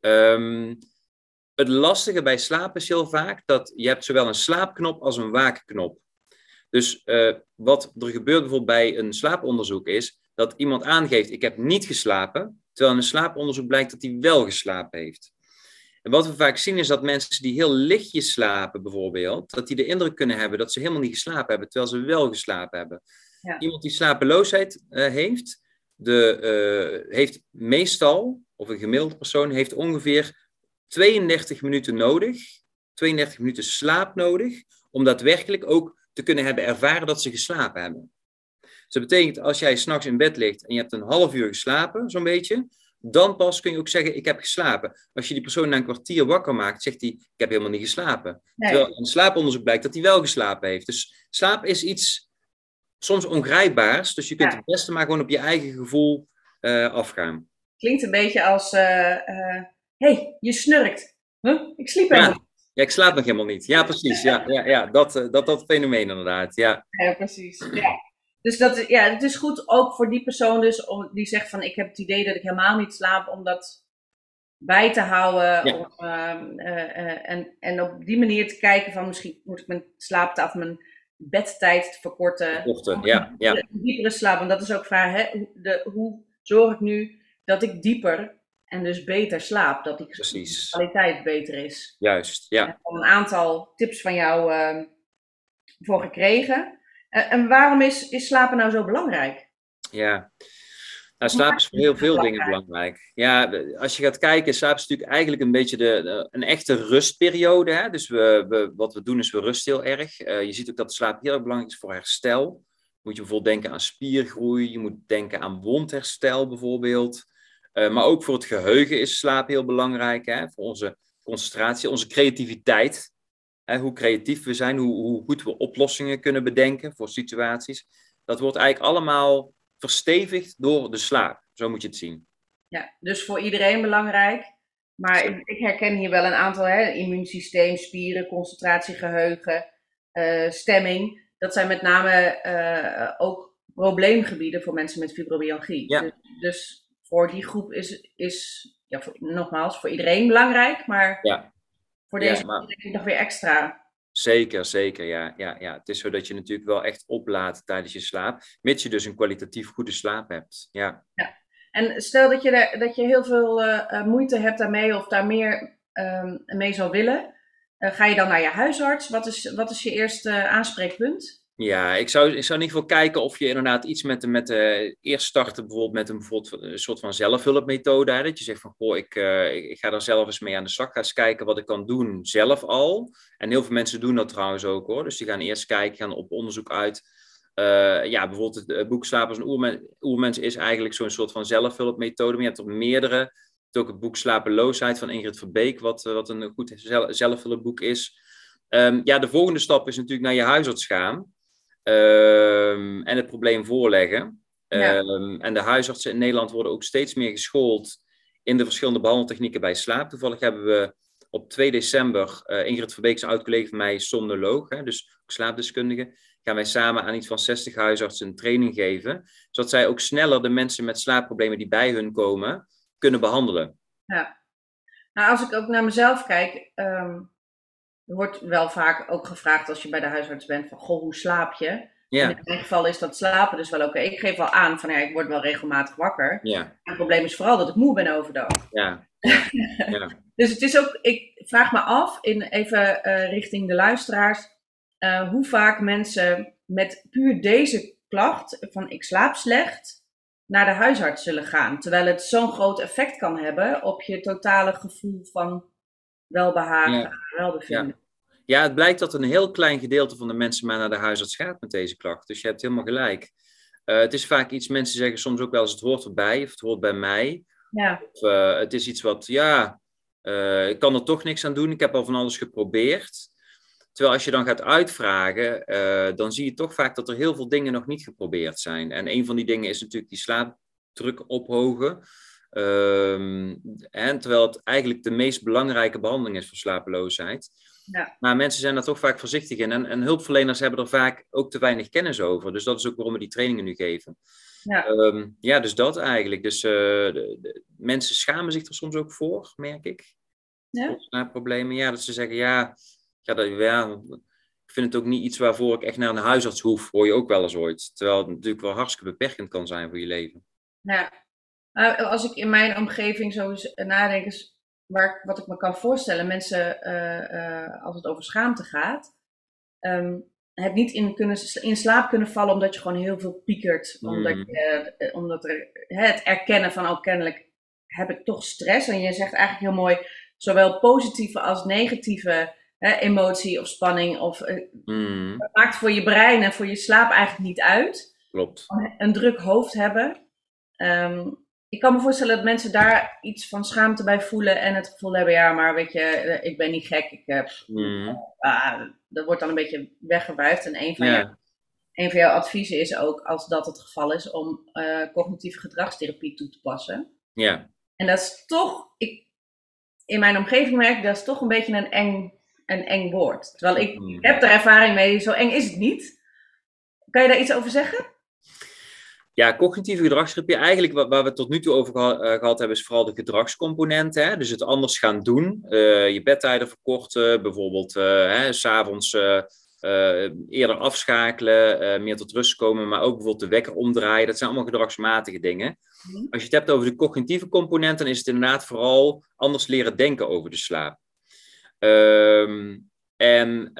Ehm, het lastige bij slaap is heel vaak dat je hebt zowel een slaapknop als een waakknop. Dus eh, wat er gebeurt bijvoorbeeld bij een slaaponderzoek is dat iemand aangeeft ik heb niet geslapen, terwijl in een slaaponderzoek blijkt dat hij wel geslapen heeft. En wat we vaak zien is dat mensen die heel lichtjes slapen bijvoorbeeld, dat die de indruk kunnen hebben dat ze helemaal niet geslapen hebben, terwijl ze wel geslapen hebben. Ja. Iemand die slapeloosheid eh, heeft, de, eh, heeft meestal, of een gemiddelde persoon, heeft ongeveer 32 minuten nodig, 32 minuten slaap nodig, om daadwerkelijk ook te kunnen hebben ervaren dat ze geslapen hebben. Dus dat betekent, als jij s'nachts in bed ligt en je hebt een half uur geslapen, zo'n beetje, dan pas kun je ook zeggen, ik heb geslapen. Als je die persoon na een kwartier wakker maakt, zegt hij, ik heb helemaal niet geslapen. Nee. Terwijl in slaaponderzoek blijkt dat hij wel geslapen heeft. Dus slaap is iets soms ongrijpbaars. Dus je kunt het beste maar gewoon op je eigen gevoel afgaan. Klinkt een beetje als, hé, hey, je snurkt. Huh? Ik sliep helemaal ja. Ja, ik slaap nog helemaal niet. Ja, precies. Ja, ja, ja. Dat, dat, dat fenomeen inderdaad. Ja, ja precies. Ja. Dus dat, ja, het is goed ook voor die persoon dus, om, die zegt van ik heb het idee dat ik helemaal niet slaap, om dat bij te houden. Om, ehm, eh, eh, en, en op die manier te kijken van misschien moet ik mijn slaaptijd, mijn bedtijd verkorten. Verkorten, ja. ja. Diepere slaap, want dat is ook vraag, hè, de, hoe zorg ik nu dat ik dieper en dus beter slaap, dat die kwaliteit beter is. Juist, ja. Ik heb een aantal tips van jou uh, voor gekregen. Uh, en waarom is, is slapen nou zo belangrijk? Ja, nou, slaap is voor heel veel dingen belangrijk. Ja, als je gaat kijken, slaap is natuurlijk eigenlijk een beetje de, een echte rustperiode. Hè? Dus we, we, wat we doen is we rusten heel erg. Uh, je ziet ook dat slaap heel erg belangrijk is voor herstel. Moet je bijvoorbeeld denken aan spiergroei, je moet denken aan wondherstel bijvoorbeeld. Uh, maar ook voor het geheugen is slaap heel belangrijk. Hè? Voor onze concentratie, onze creativiteit. Hè? Hoe creatief we zijn, hoe, hoe goed we oplossingen kunnen bedenken voor situaties. Dat wordt eigenlijk allemaal verstevigd door de slaap. Zo moet je het zien. Ja, dus voor iedereen belangrijk. Maar ik, herken hier wel een aantal, hè, immuunsysteem, spieren, concentratie, geheugen, uh, stemming. Dat zijn met name uh, ook probleemgebieden voor mensen met fibromyalgie. Ja. Dus, dus voor die groep is, is ja, nogmaals, voor iedereen belangrijk, maar ja. voor deze ja, maar... denk ik nog weer extra. Zeker, zeker, ja, ja, ja. Het is zo dat je natuurlijk wel echt oplaadt tijdens je slaap, mits je dus een kwalitatief goede slaap hebt. Ja. ja. En stel dat je, dat je heel veel uh, moeite hebt daarmee of daar meer um, mee zou willen, uh, ga je dan naar je huisarts? Wat is, wat is je eerste aanspreekpunt? Ja, ik zou, ik zou in ieder geval kijken of je inderdaad iets met, de, met de, eerst starten bijvoorbeeld met een, bijvoorbeeld een soort van zelfhulpmethode. Dat je zegt van, goh, ik, uh, ik, ga daar zelf eens mee aan de slag. Ga eens kijken wat ik kan doen zelf al. En heel veel mensen doen dat trouwens ook hoor. Dus die gaan eerst kijken, gaan op onderzoek uit. Uh, ja, bijvoorbeeld het boek Slapers en Oermens, Oermens is eigenlijk zo'n soort van zelfhulpmethode. Maar je hebt er meerdere. Je hebt ook het boek Slapeloosheid van Ingrid Verbeek, wat, wat een goed zelfhulpboek is. Um, ja, de volgende stap is natuurlijk naar je huisarts gaan. Ehm, en het probleem voorleggen. Ehm, en de huisartsen in Nederland worden ook steeds meer geschoold in de verschillende behandeltechnieken bij slaap. Toevallig hebben we op 2 december, uh, Ingrid Verbeek, een oud-collega van mij, somnoloog, hè, dus slaapdeskundige, gaan wij samen aan iets van 60 huisartsen een training geven, zodat zij ook sneller de mensen met slaapproblemen die bij hun komen, kunnen behandelen. Ja. Nou, als ik ook naar mezelf kijk, ehm, er wordt wel vaak ook gevraagd als je bij de huisarts bent van, goh, hoe slaap je? Ja. In mijn geval is dat slapen dus wel oké. Ik geef wel aan van, ja, ik word wel regelmatig wakker. Ja. Het probleem is vooral dat ik moe ben overdag. Ja. ja. dus het is ook, ik vraag me af, in, even uh, richting de luisteraars, uh, hoe vaak mensen met puur deze klacht, van ik slaap slecht, naar de huisarts zullen gaan. Terwijl het zo'n groot effect kan hebben op je totale gevoel van welbehagen, ja. welbevinden. Ja. ja, het blijkt dat een heel klein gedeelte van de mensen maar naar de huisarts gaat met deze klacht. Dus je hebt helemaal gelijk. Uh, het is vaak iets, mensen zeggen soms ook wel eens het hoort erbij of het hoort bij mij. Ja. Of uh, het is iets wat, ja, uh, ik kan er toch niks aan doen. Ik heb al van alles geprobeerd. Terwijl als je dan gaat uitvragen, dan zie je toch vaak dat er heel veel dingen nog niet geprobeerd zijn. En een van die dingen is natuurlijk die slaapdruk ophogen. Um, en terwijl het eigenlijk de meest belangrijke behandeling is voor slapeloosheid. Ja. Maar mensen zijn daar toch vaak voorzichtig in. En, en, hulpverleners hebben er vaak ook te weinig kennis over. Dus dat is ook waarom we die trainingen nu geven. Ja, um, ja dus dat eigenlijk. Dus uh, de, de, mensen schamen zich er soms ook voor, merk ik. Ja? Naar problemen. Ja, dat ze zeggen, ja, ja, dat, ja, ik vind het ook niet iets waarvoor ik echt naar een huisarts hoef. Hoor je ook wel eens ooit. Terwijl het natuurlijk wel hartstikke beperkend kan zijn voor je leven. Ja, uh, als ik in mijn omgeving zo nadenk, is waar, wat ik me kan voorstellen, mensen, uh, als het over schaamte gaat, um, het niet in, kunnen, in slaap kunnen vallen omdat je gewoon heel veel piekert. Mm. Omdat, je, omdat er, het erkennen van, oh kennelijk heb ik toch stress. En je zegt eigenlijk heel mooi, zowel positieve als negatieve hè, emotie of spanning. Of, mm. Het maakt voor je brein en voor je slaap eigenlijk niet uit. Klopt. Een druk hoofd hebben. Um, ik kan me voorstellen dat mensen daar iets van schaamte bij voelen en het gevoel hebben, ja, maar weet je, eh, ik ben niet gek. Ik heb, mm. uh, dat wordt dan een beetje weggewuifd. En een van een van jouw adviezen is ook, als dat het geval is, om uh, cognitieve gedragstherapie toe te passen. Ja. En dat is toch, ik, in mijn omgeving merk ik, dat is toch een beetje een eng, een eng woord. Terwijl ik, ik heb er ervaring mee, zo eng is het niet. Kan je daar iets over zeggen? Ja, cognitieve gedragstherapie, eigenlijk waar, waar we het tot nu toe over geha- eh, gehad hebben, is vooral de gedragscomponent. Hè? Dus het anders gaan doen, eh, je bedtijden verkorten, bijvoorbeeld s'avonds eh, eh, eerder afschakelen, meer tot rust komen, maar ook bijvoorbeeld de wekker omdraaien. Dat zijn allemaal gedragsmatige dingen. Mhm. Als je het hebt over de cognitieve component, dan is het inderdaad vooral anders leren denken over de slaap. Ehm, en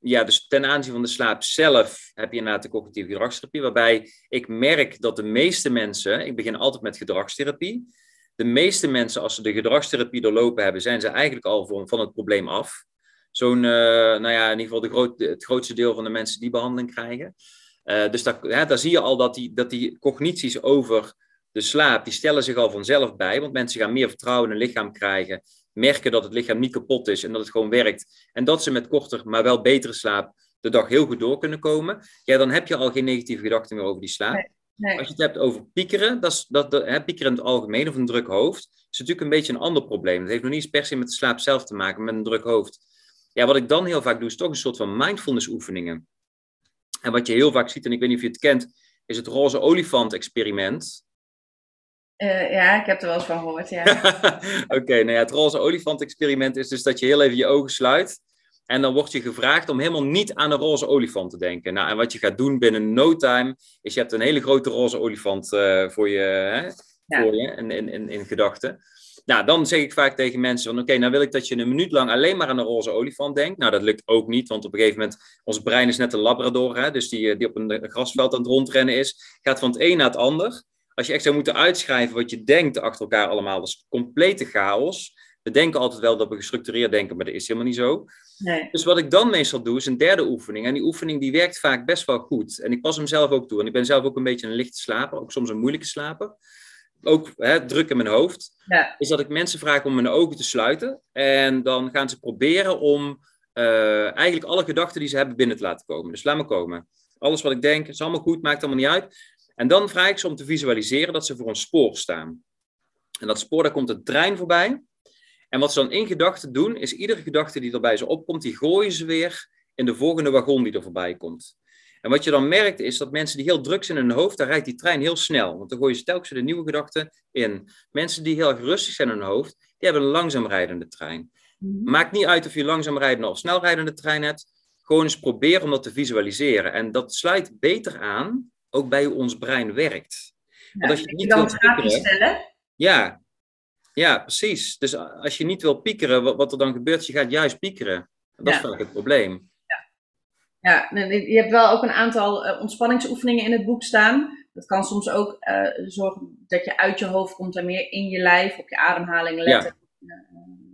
ja, dus ten aanzien van de slaap zelf heb je inderdaad de cognitieve gedragstherapie, waarbij ik merk dat de meeste mensen, ik begin altijd met gedragstherapie, de meeste mensen als ze de gedragstherapie doorlopen hebben, zijn ze eigenlijk al van, van het probleem af. Zo'n, eh, nou ja, in ieder geval de groot, het grootste deel van de mensen die behandeling krijgen. Eh, dus daar, daar zie je al dat die, dat die cognities over de slaap, die stellen zich al vanzelf bij, want mensen gaan meer vertrouwen in hun lichaam krijgen, merken dat het lichaam niet kapot is en dat het gewoon werkt. En dat ze met korter, maar wel betere slaap de dag heel goed door kunnen komen. Ja, dan heb je al geen negatieve gedachten meer over die slaap. Nee, Nee. Als je het hebt over piekeren, dat is, dat, dat, hè, piekeren in het algemeen of een druk hoofd, is natuurlijk een beetje een ander probleem. Het heeft nog niet eens per se met de slaap zelf te maken, met een druk hoofd. Ja, wat ik dan heel vaak doe, is toch een soort van mindfulness oefeningen. En wat je heel vaak ziet, en ik weet niet of je het kent, is het roze olifant experiment. Eh, ja, ik heb er wel eens van gehoord, ja. Oké, nou ja, het roze olifant experiment is dus dat je heel even je ogen sluit. En dan wordt je gevraagd om helemaal niet aan een roze olifant te denken. Nou, en wat je gaat doen binnen no time, is je hebt een hele grote roze olifant eh, voor je, hè, Ja. voor je in, in, in, in gedachten. Nou, dan zeg ik vaak tegen mensen van, oké, nou wil ik dat je een minuut lang alleen maar aan een roze olifant denkt. Nou, dat lukt ook niet, want op een gegeven moment, ons brein is net een labrador, hè, dus die, eh, die op een grasveld aan het rondrennen is, gaat van het een naar het ander. Als je echt zou moeten uitschrijven wat je denkt achter elkaar allemaal, dat is complete chaos. We denken altijd wel dat we gestructureerd denken, maar dat is helemaal niet zo. Nee. Dus wat ik dan meestal doe, is een derde oefening. En die oefening die werkt vaak best wel goed. En ik pas hem zelf ook toe. En ik ben zelf ook een beetje een lichte slaper, ook soms een moeilijke slaper. Ook hè, druk in mijn hoofd. Ja. Is dat ik mensen vraag om hun ogen te sluiten. En dan gaan ze proberen om eh, eigenlijk alle gedachten die ze hebben binnen te laten komen. Dus laat me komen. Alles wat ik denk, is allemaal goed, maakt allemaal niet uit. En dan vraag ik ze om te visualiseren dat ze voor een spoor staan. En dat spoor, daar komt een trein voorbij. En wat ze dan in gedachten doen, is iedere gedachte die er bij ze opkomt, die gooien ze weer in de volgende wagon die er voorbij komt. En wat je dan merkt, is dat mensen die heel druk zijn in hun hoofd, daar rijdt die trein heel snel. Want dan gooien ze telkens de nieuwe gedachten in. Mensen die heel erg rustig zijn in hun hoofd, die hebben een langzaam rijdende trein. Mhm. Maakt niet uit of je langzaam rijdende of snel rijdende trein hebt. Gewoon eens proberen om dat te visualiseren. En dat sluit beter aan, ook bij ons brein werkt. Want als je Ja, niet dan wilt piekeren- stellen. Ja, ja, precies. Dus als je niet wil piekeren, wat, wat er dan gebeurt, je gaat juist piekeren. Dat is Ja. vaak het probleem. Ja, je hebt wel ook een aantal eh, ontspanningsoefeningen in het boek staan. Dat kan soms ook eh, zorgen dat je uit je hoofd komt en meer in je lijf, op je ademhaling letten. Eh,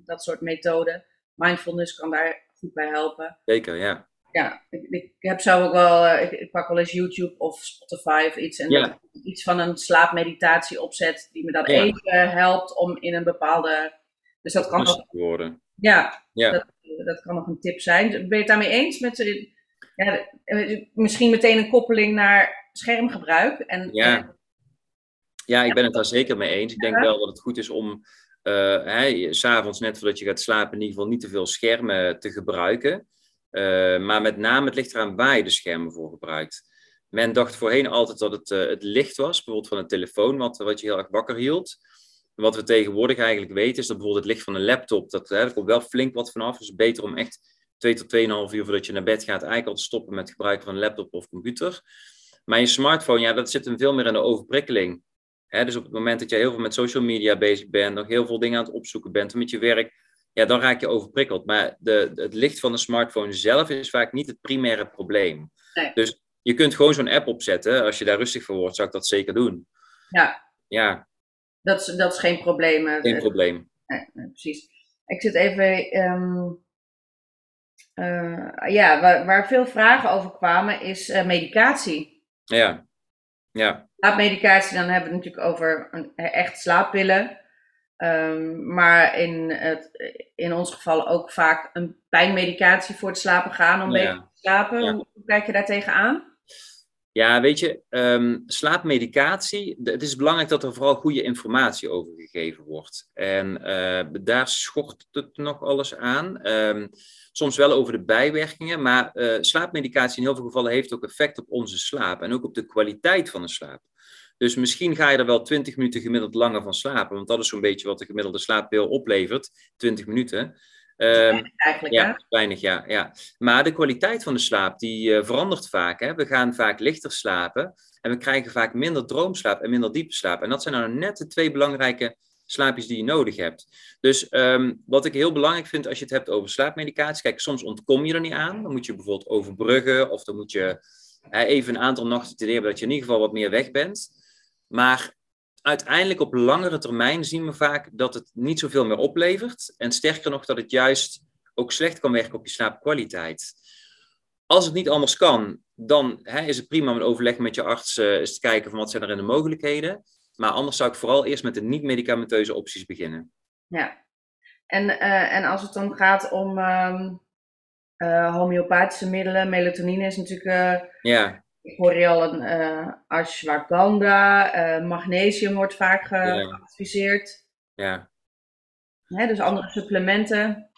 dat soort methoden. Mindfulness kan daar goed bij helpen. Zeker, ja. Ja, ik, ik heb zelf ook wel, eh, ik, ik pak wel eens YouTube of Spotify of iets en Ja. iets van een slaapmeditatie opzet die me dan Ja. even helpt om in een bepaalde. Dus dat kan nog, worden. ja, Ja. Dat, dat kan nog een tip zijn. Ben je het daarmee eens? Met, eh, ja, eh, misschien meteen een koppeling naar schermgebruik. En, Ja. Ja, ik ben het daar zeker mee eens. Ik denk wel dat het goed is om hè, s'avonds, net voordat je gaat slapen, in ieder geval niet te veel schermen te gebruiken. Eh, maar met name, het ligt eraan waar je de schermen voor gebruikt. Men dacht voorheen altijd dat het eh, het licht was, bijvoorbeeld van een telefoon, wat, wat je heel erg wakker hield. Wat we tegenwoordig eigenlijk weten, is dat bijvoorbeeld het licht van een laptop, dat, hè, er komt wel flink wat vanaf. Dus beter om echt twee tot tweeënhalf uur voordat je naar bed gaat, eigenlijk al te stoppen met het gebruiken van een laptop of computer. Maar je smartphone, ja, dat zit hem veel meer in de overprikkeling. Dus op het moment dat je heel veel met social media bezig bent, nog heel veel dingen aan het opzoeken bent met je werk, ja, dan raak je overprikkeld. Maar de, het licht van de smartphone zelf is vaak niet het primaire probleem. Nee. Dus je kunt gewoon zo'n app opzetten. Als je daar rustig voor wordt, zou ik dat zeker doen. Ja, Ja, dat is, dat is geen probleem. geen probleem. Nee, nee, precies. Ik zit even. ehm, eh, ja, waar, waar veel vragen over kwamen is eh, medicatie. Ja, ja, Slaapmedicatie, dan hebben we het natuurlijk over een, echt slaappillen. Ehm, maar in, het, in ons geval ook vaak een pijnmedicatie voor het slapen gaan om beter te slapen. Hoe kijk je daar tegenaan? Ja, weet je, um, slaapmedicatie, het is belangrijk dat er vooral goede informatie over gegeven wordt. En uh, daar schort het nog alles aan. Um, soms wel over de bijwerkingen, maar uh, slaapmedicatie in heel veel gevallen heeft ook effect op onze slaap en ook op de kwaliteit van de slaap. Dus misschien ga je er wel 20 minuten gemiddeld langer van slapen, want dat is zo'n beetje wat de gemiddelde slaappil oplevert, 20 minuten. Um, eigenlijk, ja, weinig, ja, ja. Maar de kwaliteit van de slaap, die uh, verandert vaak. Hè? We gaan vaak lichter slapen en we krijgen vaak minder droomslaap en minder diepe slaap. En dat zijn nou net de twee belangrijke slaapjes die je nodig hebt. Dus um, wat ik heel belangrijk vind als je het hebt over slaapmedicatie, kijk, soms ontkom je er niet aan. Dan moet je bijvoorbeeld overbruggen of dan moet je hè, even een aantal nachten te hebben dat je in ieder geval wat meer weg bent. Maar uiteindelijk op langere termijn zien we vaak dat het niet zoveel meer oplevert. En sterker nog, dat het juist ook slecht kan werken op je slaapkwaliteit. Als het niet anders kan, dan hè, is het prima om een overleg met je arts uh, eens te kijken van wat zijn er in de mogelijkheden. Maar anders zou ik vooral eerst met de niet-medicamenteuze opties beginnen. Ja, en, uh, en als het dan gaat om um, uh, homeopathische middelen, melatonine is natuurlijk ja. Ik hoor je al een uh, ashwagandha, uh, magnesium wordt vaak geadviseerd. Ja. Hè, dus andere supplementen.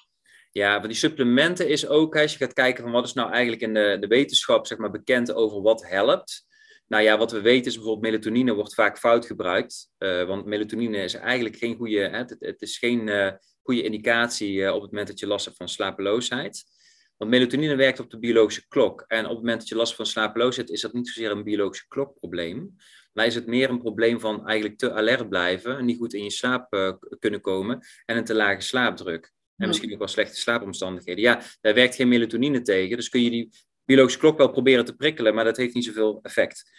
Ja, maar die supplementen is ook, als je gaat kijken van wat is nou eigenlijk in de, de wetenschap zeg maar, bekend over wat helpt. Nou ja, wat we weten is bijvoorbeeld melatonine wordt vaak fout gebruikt. Uh, want melatonine is eigenlijk geen goede, hè, het, het, is geen goede indicatie op het moment dat je last hebt van slapeloosheid. Want melatonine werkt op de biologische klok. En op het moment dat je last van slapeloosheid hebt, is dat niet zozeer een biologische klokprobleem. Maar is het meer een probleem van eigenlijk te alert blijven, niet goed in je slaap uh, kunnen komen en een te lage slaapdruk. En misschien ook wel slechte slaapomstandigheden. Ja, daar werkt geen melatonine tegen. Dus kun je die biologische klok wel proberen te prikkelen, maar dat heeft niet zoveel effect.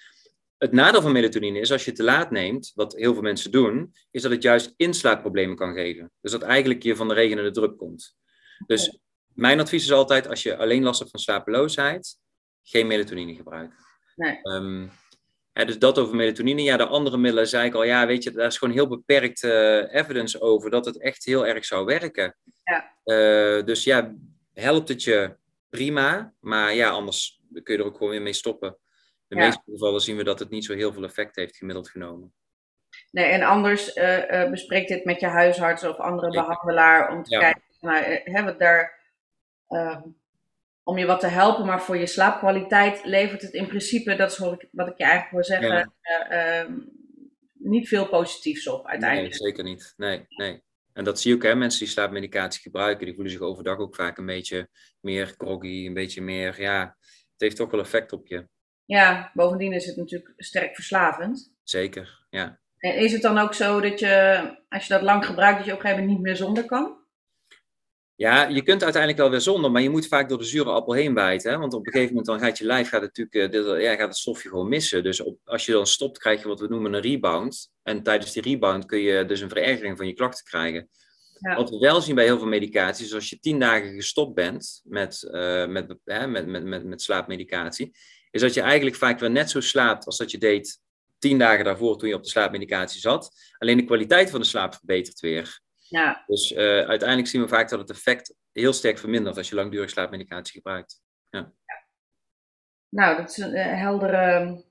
Het nadeel van melatonine is als je het te laat neemt, wat heel veel mensen doen, is dat het juist inslaapproblemen kan geven. Dus dat eigenlijk je van de regen naar de druk komt. Dus mijn advies is altijd, als je alleen last hebt van slapeloosheid, geen melatonine gebruiken. Nee. Um, dus dat over melatonine. Ja, de andere middelen zei ik al, ja, weet je, daar is gewoon heel beperkt uh, evidence over dat het echt heel erg zou werken. Ja. Uh, dus ja, helpt het je prima, maar ja, anders kun je er ook gewoon weer mee stoppen. In de ja. meeste gevallen zien we dat het niet zo heel veel effect heeft gemiddeld genomen. Nee, en anders uh, bespreek dit met je huisarts of andere behandelaar om te kijken, nou, hebben we daar uh, om je wat te helpen, maar voor je slaapkwaliteit levert het in principe, dat is wat ik, ik je eigenlijk wil zeggen, ja. uh, uh, niet veel positiefs op uiteindelijk. Nee, zeker niet. Nee, nee. En dat zie je ook, hè, mensen die slaapmedicatie gebruiken, die voelen zich overdag ook vaak een beetje meer groggy, een beetje meer, ja, het heeft toch wel effect op je. Ja, bovendien is het natuurlijk sterk verslavend. Zeker, ja. En is het dan ook zo dat je, als je dat lang gebruikt, dat je op een gegeven moment niet meer zonder kan? Ja, je kunt uiteindelijk wel weer zonder, maar je moet vaak door de zure appel heen bijten. Hè? Want op een gegeven moment dan gaat je lijf gaat natuurlijk, uh, ja, gaat het stofje gewoon missen. Dus op, als je dan stopt, krijg je wat we noemen een rebound. En tijdens die rebound kun je dus een verergering van je klachten krijgen. Ja. Wat we wel zien bij heel veel medicaties, is als je tien dagen gestopt bent met, uh, met, hè, met, met, met, met slaapmedicatie, is dat je eigenlijk vaak weer net zo slaapt als dat je deed tien dagen daarvoor toen je op de slaapmedicatie zat. Alleen de kwaliteit van de slaap verbetert weer. Ja. Dus uh, uiteindelijk zien we vaak dat het effect heel sterk vermindert als je langdurig slaapmedicatie gebruikt. Ja. ja. Nou, dat is een uh, heldere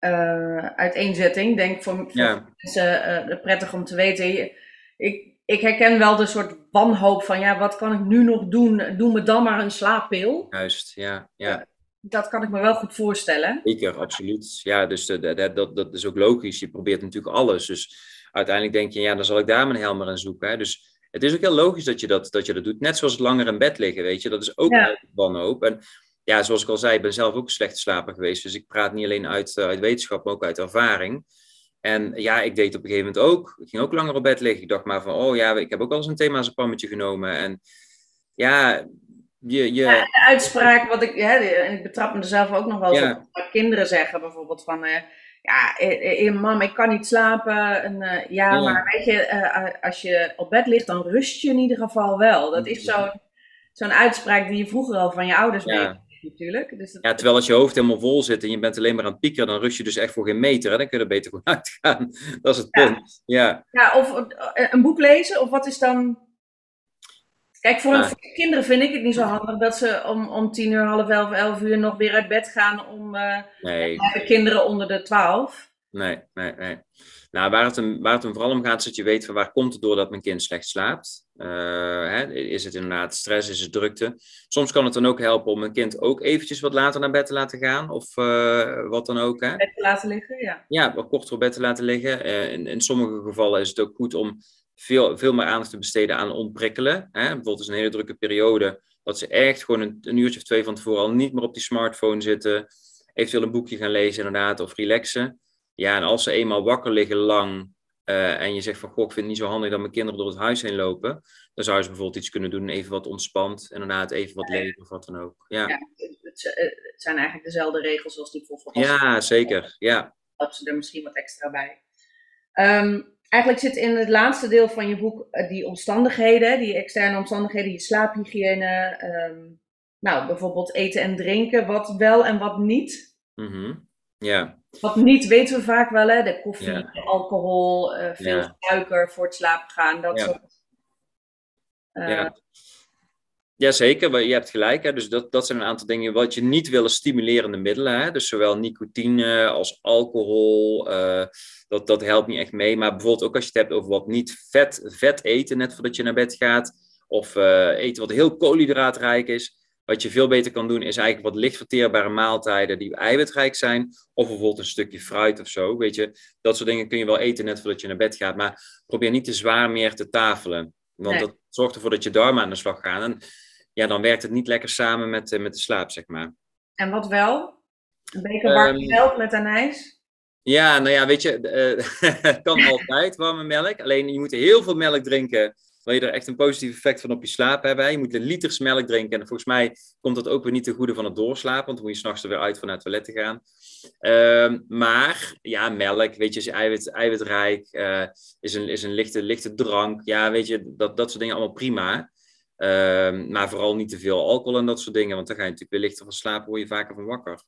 uh, uiteenzetting. Denk voor, voor ja. mensen prettig om te weten. Ik, ik herken wel de soort wanhoop van, ja, wat kan ik nu nog doen? Doe me dan maar een slaappil. Juist, ja. ja. Dat kan ik me wel goed voorstellen. Zeker, absoluut. Ja, dus de, dat, dat is ook logisch. Je probeert natuurlijk alles. Dus uiteindelijk denk je, ja, dan zal ik daar mijn helmer aan zoeken. Hè? Dus het is ook heel logisch dat je dat, dat je dat doet. Net zoals het langer in bed liggen, weet je. Dat is ook ja. wanhoop. En ja, zoals ik al zei, ik ben zelf ook een slechte slaper geweest. Dus ik praat niet alleen uit, uh, uit wetenschap, maar ook uit ervaring. En ja, ik deed op een gegeven moment ook. Ik ging ook langer op bed liggen. Ik dacht maar van, oh ja, ik heb ook wel eens een themazapammetje genomen. En ja, je... je... Ja, de uitspraak, wat ik, hè, en ik betrap me er zelf ook nog wel eens Ja. op. Wat kinderen zeggen bijvoorbeeld van, eh, ja, eh, eh, mam, ik kan niet slapen. En, eh, ja, Ja. maar weet je, eh, als je op bed ligt, dan rust je in ieder geval wel. Dat is zo'n zo'n uitspraak die je vroeger al van je ouders Ja. natuurlijk. Dus dat... Ja, terwijl als je hoofd helemaal vol zit en je bent alleen maar aan het piekeren, dan rust je dus echt voor geen meter. Hè? Dan kun je er beter gewoon uitgaan. Dat is het punt. Ja. ja, of eh, een boek lezen, of wat is dan... Kijk, voor, kinderen vind ik het niet zo handig dat ze om, om tien uur, half elf, elf uur nog weer uit bed gaan om eh, Nee, de kinderen onder de twaalf. nee, nee, nee. Nou, waar het, hem, waar het hem vooral om gaat, is dat je weet van waar komt het door dat mijn kind slecht slaapt. Eh, hè? Is het inderdaad stress, is het drukte? Soms kan het dan ook helpen om een kind ook eventjes wat later naar bed te laten gaan. Of eh, wat dan ook. Hè? Bed te laten liggen, ja. ja, wat korter op bed te laten liggen. Eh, in, in sommige gevallen is het ook goed om veel, veel meer aandacht te besteden aan ontprikkelen. Hè? Bijvoorbeeld is een hele drukke periode, dat ze echt gewoon een, een uurtje of twee van tevoren al niet meer op die smartphone zitten. Eventueel een boekje gaan lezen inderdaad, of relaxen. Ja, en als ze eenmaal wakker liggen lang eh, en je zegt van, goh, ik vind het niet zo handig dat mijn kinderen door het huis heen lopen. Dan zou ze bijvoorbeeld iets kunnen doen, even wat ontspant. Inderdaad, even wat lezen of wat dan ook. Ja, Ja, het, zijn eigenlijk dezelfde regels als die voor volwassenen. ja zeker. Ja, helpt ze er misschien wat extra bij. Ehm, eigenlijk zit in het laatste deel van je boek eh, die omstandigheden, die externe omstandigheden, je slaaphygiëne, ehm, nou bijvoorbeeld eten en drinken, wat wel en wat niet. Ja. Wat niet weten we vaak wel, hè? De koffie, de alcohol, eh, veel suiker voor het slapen gaan, dat soort. Ja. Jazeker, je hebt gelijk. Hè? Dus dat, dat zijn een aantal dingen wat je niet wil, is stimulerende middelen. Hè? Dus zowel nicotine als alcohol, eh, dat, dat helpt niet echt mee. Maar bijvoorbeeld ook als je het hebt over wat niet vet, vet eten, net voordat je naar bed gaat. Of eh, eten wat heel koolhydraatrijk is. Wat je veel beter kan doen, is eigenlijk wat licht verteerbare maaltijden die eiwitrijk zijn. Of bijvoorbeeld een stukje fruit of zo. Weet je, dat soort dingen kun je wel eten net voordat je naar bed gaat. Maar probeer niet te zwaar meer te tafelen. Want Nee. dat zorgt ervoor dat je darmen aan de slag gaan. En ja, dan werkt het niet lekker samen met, eh, met de slaap, zeg maar. En wat wel? Een beker warme Ehm, melk met anijs. Ja, nou ja, weet je, eh, het kan altijd warme melk. Alleen je moet heel veel melk drinken. Wil je er echt een positief effect van op je slaap hebben. Je moet liters melk drinken. En volgens mij komt dat ook weer niet ten goede van het doorslapen. Want dan moet je s'nachts er weer uit van naar het toilet te gaan. Ehm, maar ja, melk, weet je, is eiwit, eiwitrijk. eh, is, een, is een lichte, lichte drank. Ja, weet je, dat, dat soort dingen allemaal prima. Ehm, maar vooral niet te veel alcohol en dat soort dingen. Want dan ga je natuurlijk weer lichter van slapen, word je vaker van wakker.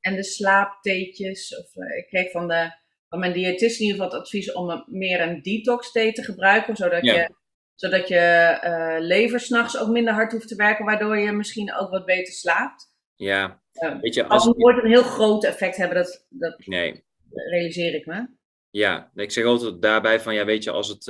en de slaaptheetjes. Of, eh, ik kreeg van, de, van mijn diëtist in ieder geval het advies om een- meer een detox thee te gebruiken, zodat Ja. je, zodat je eh lever s'nachts ook minder hard hoeft te werken, waardoor je misschien ook wat beter slaapt. Ja, Ja. weet je, Als het nooit een heel groot effect hebben, dat, dat Nee, realiseer ik me. Ja, ik zeg altijd daarbij van, ja, weet je, als het,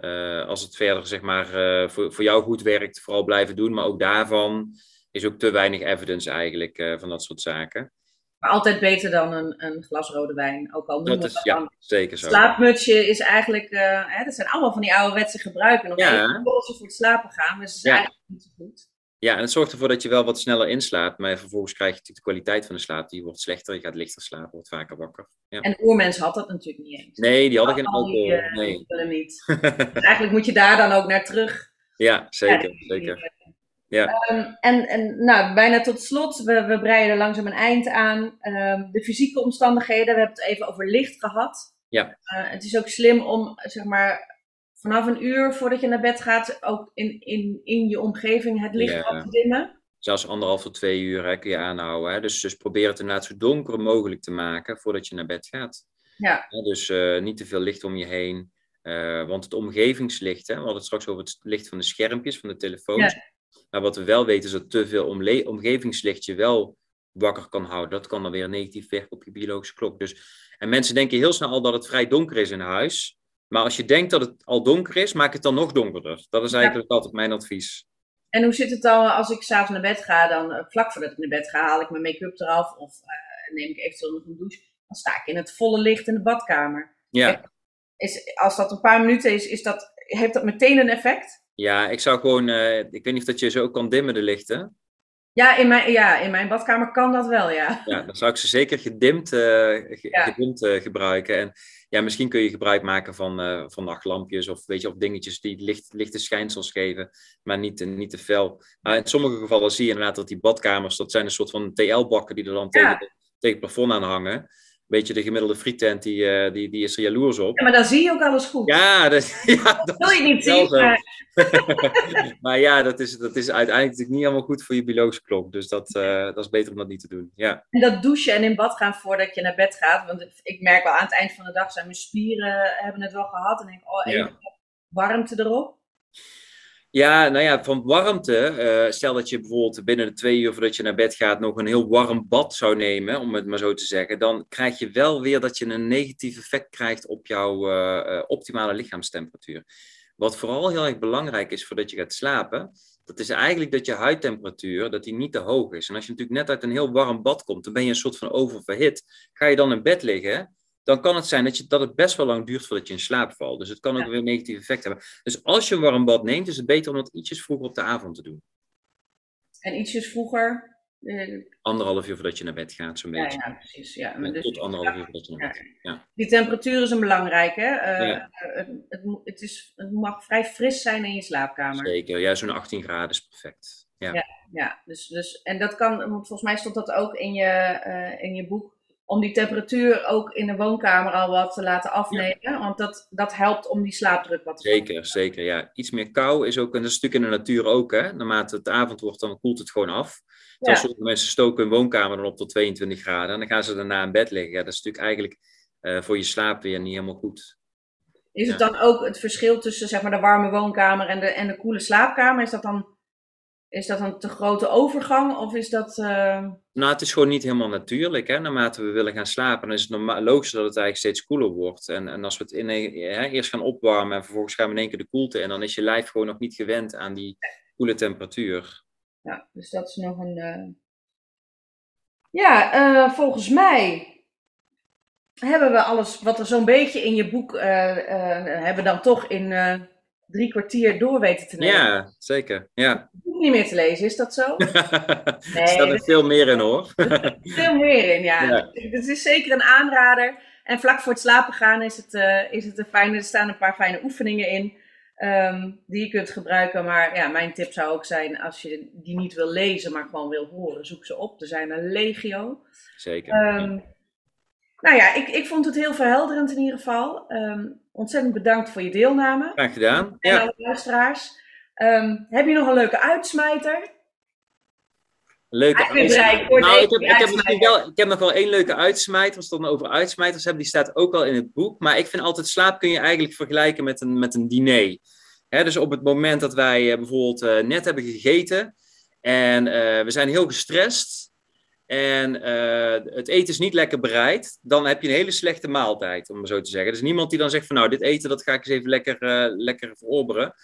eh, als het verder, zeg maar, eh, voor, voor jou goed werkt, vooral blijven doen. Maar ook daarvan is ook te weinig evidence eigenlijk eh, van dat soort zaken. Maar altijd beter dan een, een glas rode wijn. Ook al noemen Dat is, dan. ja, zeker zo. Slaapmutsje is eigenlijk, hè, dat zijn allemaal van die ouderwetse gebruiken. Nog Ja. even voor het slapen gaan, maar ze zijn Ja. eigenlijk niet zo goed. Ja, en het zorgt ervoor dat je wel wat sneller inslaapt. Maar vervolgens krijg je natuurlijk de kwaliteit van de slaap, die wordt slechter. Je gaat lichter slapen, wordt vaker wakker. Ja. En oermens had dat natuurlijk niet eens. Nee, die hadden geen Al die, alcohol. eh, Nee. niet. Dus eigenlijk moet je daar dan ook naar terug. Ja, zeker, Ja, zeker. Ja. Ehm, en, en nou, bijna tot slot, we, we breiden langzaam een eind aan. Ehm, de fysieke omstandigheden, we hebben het even over licht gehad. Ja. Eh, het is ook slim om, zeg maar, vanaf een uur voordat je naar bed gaat, ook in, in, in je omgeving het licht Ja. af te dimmen. Zelfs anderhalf tot twee uur hè, kun je aanhouden. Hè. Dus, dus probeer het inderdaad zo donker mogelijk te maken voordat je naar bed gaat. Ja. Dus eh, niet te veel licht om je heen. Eh, want het omgevingslicht, hè, we hadden het straks over het licht van de schermpjes, van de telefoons. Maar wat we wel weten is dat te veel omgevingslicht je wel wakker kan houden. Dat kan dan weer negatief werken op je biologische klok. Dus, en mensen denken heel snel al dat het vrij donker is in huis. Maar als je denkt dat het al donker is, maak het dan nog donkerder. Dat is eigenlijk altijd mijn advies. En hoe zit het dan als ik s'avonds naar bed ga, dan eh, vlak voordat ik naar bed ga, haal ik mijn make-up eraf of eh, neem ik eventueel nog een douche. Dan sta ik in het volle licht in de badkamer. Ja. Is, als dat een paar minuten is, is dat, heeft dat meteen een effect? Ja, ik zou gewoon, eh, ik weet niet of dat je zo kan dimmen de lichten. Ja, in mijn, ja, in mijn badkamer kan dat wel, ja. Ja, dan zou ik ze zeker gedimd, ge- Ja. gedimd eh, gebruiken. En ja, misschien kun je gebruik maken van, eh, van nachtlampjes of, weet je, of dingetjes die licht, lichte schijnsels geven, maar niet, te- niet te fel. Maar in sommige gevallen zie je inderdaad dat die badkamers, dat zijn een soort van TL-bakken die er dan Ja. tegen, tegen het plafond aan hangen. Weet je, de gemiddelde frietent, die, eh, die, die is er jaloers op. Ja, maar dan zie je ook alles goed. Ja, dat, ja, dat wil je niet zien, maar maar ja, dat is, dat is uiteindelijk natuurlijk niet helemaal goed voor je biologische klok. Dus dat, uh, dat is beter om dat niet te doen. Ja. En dat douchen en in bad gaan voordat je naar bed gaat. Want ik merk wel aan het eind van de dag zijn mijn spieren hebben het wel gehad. En denk ik, oh, even ja. warmte erop. Ja, nou ja, van warmte. Uh, stel dat je bijvoorbeeld binnen de twee uur voordat je naar bed gaat nog een heel warm bad zou nemen, om het maar zo te zeggen. Dan krijg je wel weer dat je een negatief effect krijgt op jouw uh, optimale lichaamstemperatuur. Wat vooral heel erg belangrijk is voordat je gaat slapen, dat is eigenlijk dat je huidtemperatuur dat die niet te hoog is. En als je natuurlijk net uit een heel warm bad komt, dan ben je een soort van oververhit. Ga je dan in bed liggen, dan kan het zijn dat, je, dat het best wel lang duurt voordat je in slaap valt. Dus het kan ook weer een negatief effect hebben. Dus als je een warm bad neemt, is het beter om dat ietsjes vroeger op de avond te doen. En ietsjes vroeger? Uh, anderhalf uur voordat je naar bed gaat, zo'n beetje. Ja, precies. Ja. Dus, tot anderhalf uur voordat je naar bed gaat. Ja. Die temperatuur is een belangrijke. Uh, het, het, het, is, het mag vrij fris zijn in je slaapkamer. Zeker, ja, zo'n 18 graden is perfect. Ja, ja, ja. Dus, dus, en dat kan, volgens mij stond dat ook in je, uh, in je boek om die temperatuur ook in de woonkamer al wat te laten afnemen. Want dat, dat helpt om die slaapdruk wat te Zeker, zeker. Ja. Iets meer kou is ook, en dat is natuurlijk in de natuur ook. Hè. Naarmate het avond wordt, dan koelt het gewoon af. Ja. sommige mensen stoken hun woonkamer dan op tot 22 graden. En dan gaan ze daarna in bed liggen. Ja, dat is natuurlijk eigenlijk uh, voor je slaap weer niet helemaal goed. Is het dan ook het verschil tussen zeg maar, de warme woonkamer en de, en de koele slaapkamer? Is dat dan is dat een te grote overgang of is dat... Uh... Nou, het is gewoon niet helemaal natuurlijk. Hè? Naarmate we willen gaan slapen, dan is het logisch dat het eigenlijk steeds koeler wordt. En, en als we het eerst gaan opwarmen en vervolgens gaan we in één keer de koelte en dan is je lijf gewoon nog niet gewend aan die koele temperatuur. Ja, dus dat is nog een... Uh... Ja, uh, volgens mij hebben we alles wat er zo'n beetje in je boek... hebben dan toch in drie kwartier door weten te nemen. Ja, zeker. Ja. Niet meer te lezen, is dat zo? nee, er staat er veel meer in hoor. veel meer in, ja. ja. Het is zeker een aanrader. En vlak voor het slapen gaan is het, uh, is het een fijne, er staan een paar fijne oefeningen in. Um, die je kunt gebruiken. Maar ja, mijn tip zou ook zijn, als je die niet wil lezen, maar gewoon wil horen, zoek ze op. Er zijn een legio. Zeker. Um, nou ja, ik, ik vond het heel verhelderend in ieder geval. Um, ontzettend bedankt voor je deelname. Graag gedaan. En ja. alle luisteraars. Um, heb je nog een leuke uitsmijter? Leuke uitsmijter. Nou, ik heb, ik, heb wel, ik heb nog wel één leuke uitsmijter. Als we het dan over uitsmijters hebben, die staat ook al in het boek. Maar ik vind altijd slaap kun je eigenlijk vergelijken met een, met een diner. He, dus op het moment dat wij uh, bijvoorbeeld uh, net hebben gegeten en uh, we zijn heel gestrest en uh, het eten is niet lekker bereid, dan heb je een hele slechte maaltijd, om maar zo te zeggen. Is niemand die dan zegt van nou, dit eten dat ga ik eens even lekker, uh, lekker verorberen.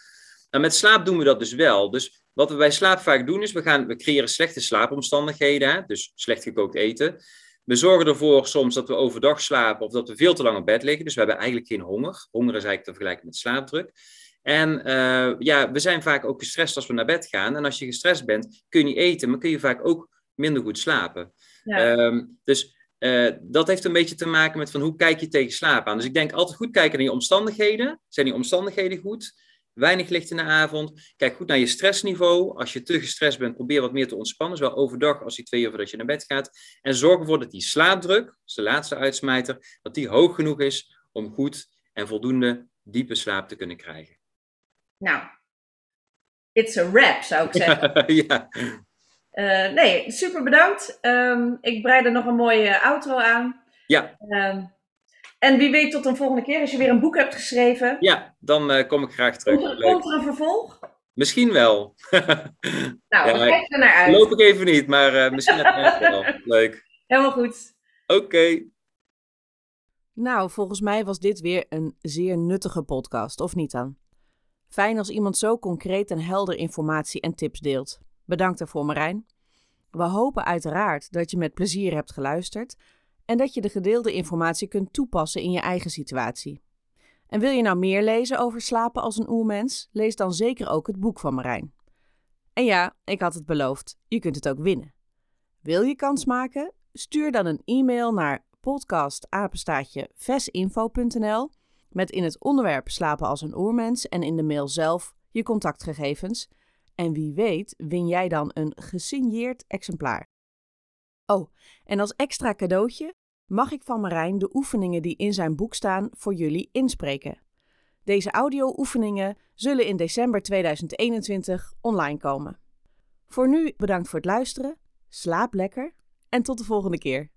Nou, met slaap doen we dat dus wel. Dus wat we bij slaap vaak doen is, we, gaan, we creëren slechte slaapomstandigheden, dus slecht gekookt eten. We zorgen ervoor soms dat we overdag slapen of dat we veel te lang op bed liggen. Dus we hebben eigenlijk geen honger. Honger is eigenlijk te vergelijken met slaapdruk. En uh, ja, we zijn vaak ook gestrest als we naar bed gaan. En als je gestrest bent, kun je niet eten, maar kun je vaak ook minder goed slapen. Um, dus uh, dat heeft een beetje te maken met van hoe kijk je tegen slaap aan. Dus ik denk altijd goed kijken naar je omstandigheden. Zijn die omstandigheden goed? Weinig licht in de avond. Kijk goed naar je stressniveau. Als je te gestrest bent, probeer wat meer te ontspannen. Zowel overdag als die twee uur voordat je naar bed gaat. En zorg ervoor dat die slaapdruk, dat is de laatste uitsmijter, dat die hoog genoeg is om goed en voldoende diepe slaap te kunnen krijgen. Nou, it's a wrap zou ik zeggen. ja. Uh, nee, super bedankt. Um, ik breid er nog een mooie outro aan. Ja. Um, en wie weet tot een volgende keer als je weer een boek hebt geschreven. Ja, dan uh, kom ik graag terug. Komt er, komt er een vervolg? Misschien wel. nou, ja, kijk er naar uit. Loop ik even niet, maar uh, misschien wel. Leuk. Helemaal goed. Oké. Okay. Nou, volgens mij was dit weer een zeer nuttige podcast, of niet dan? Fijn als iemand zo concreet en helder informatie en tips deelt. Bedankt daarvoor, Marijn. We hopen uiteraard dat je met plezier hebt geluisterd en dat je de gedeelde informatie kunt toepassen in je eigen situatie. En wil je nou meer lezen over slapen als een oermens? Lees dan zeker ook het boek van Marijn. En ja, ik had het beloofd, je kunt het ook winnen. Wil je kans maken? Stuur dan een e-mail naar podcastapenstaatje met in het onderwerp slapen als een oermens en in de mail zelf je contactgegevens en wie weet win jij dan een gesigneerd exemplaar. Oh, en als extra cadeautje mag ik van Marijn de oefeningen die in zijn boek staan voor jullie inspreken. Deze audio-oefeningen zullen in december 2021 online komen. Voor nu bedankt voor het luisteren, slaap lekker en tot de volgende keer.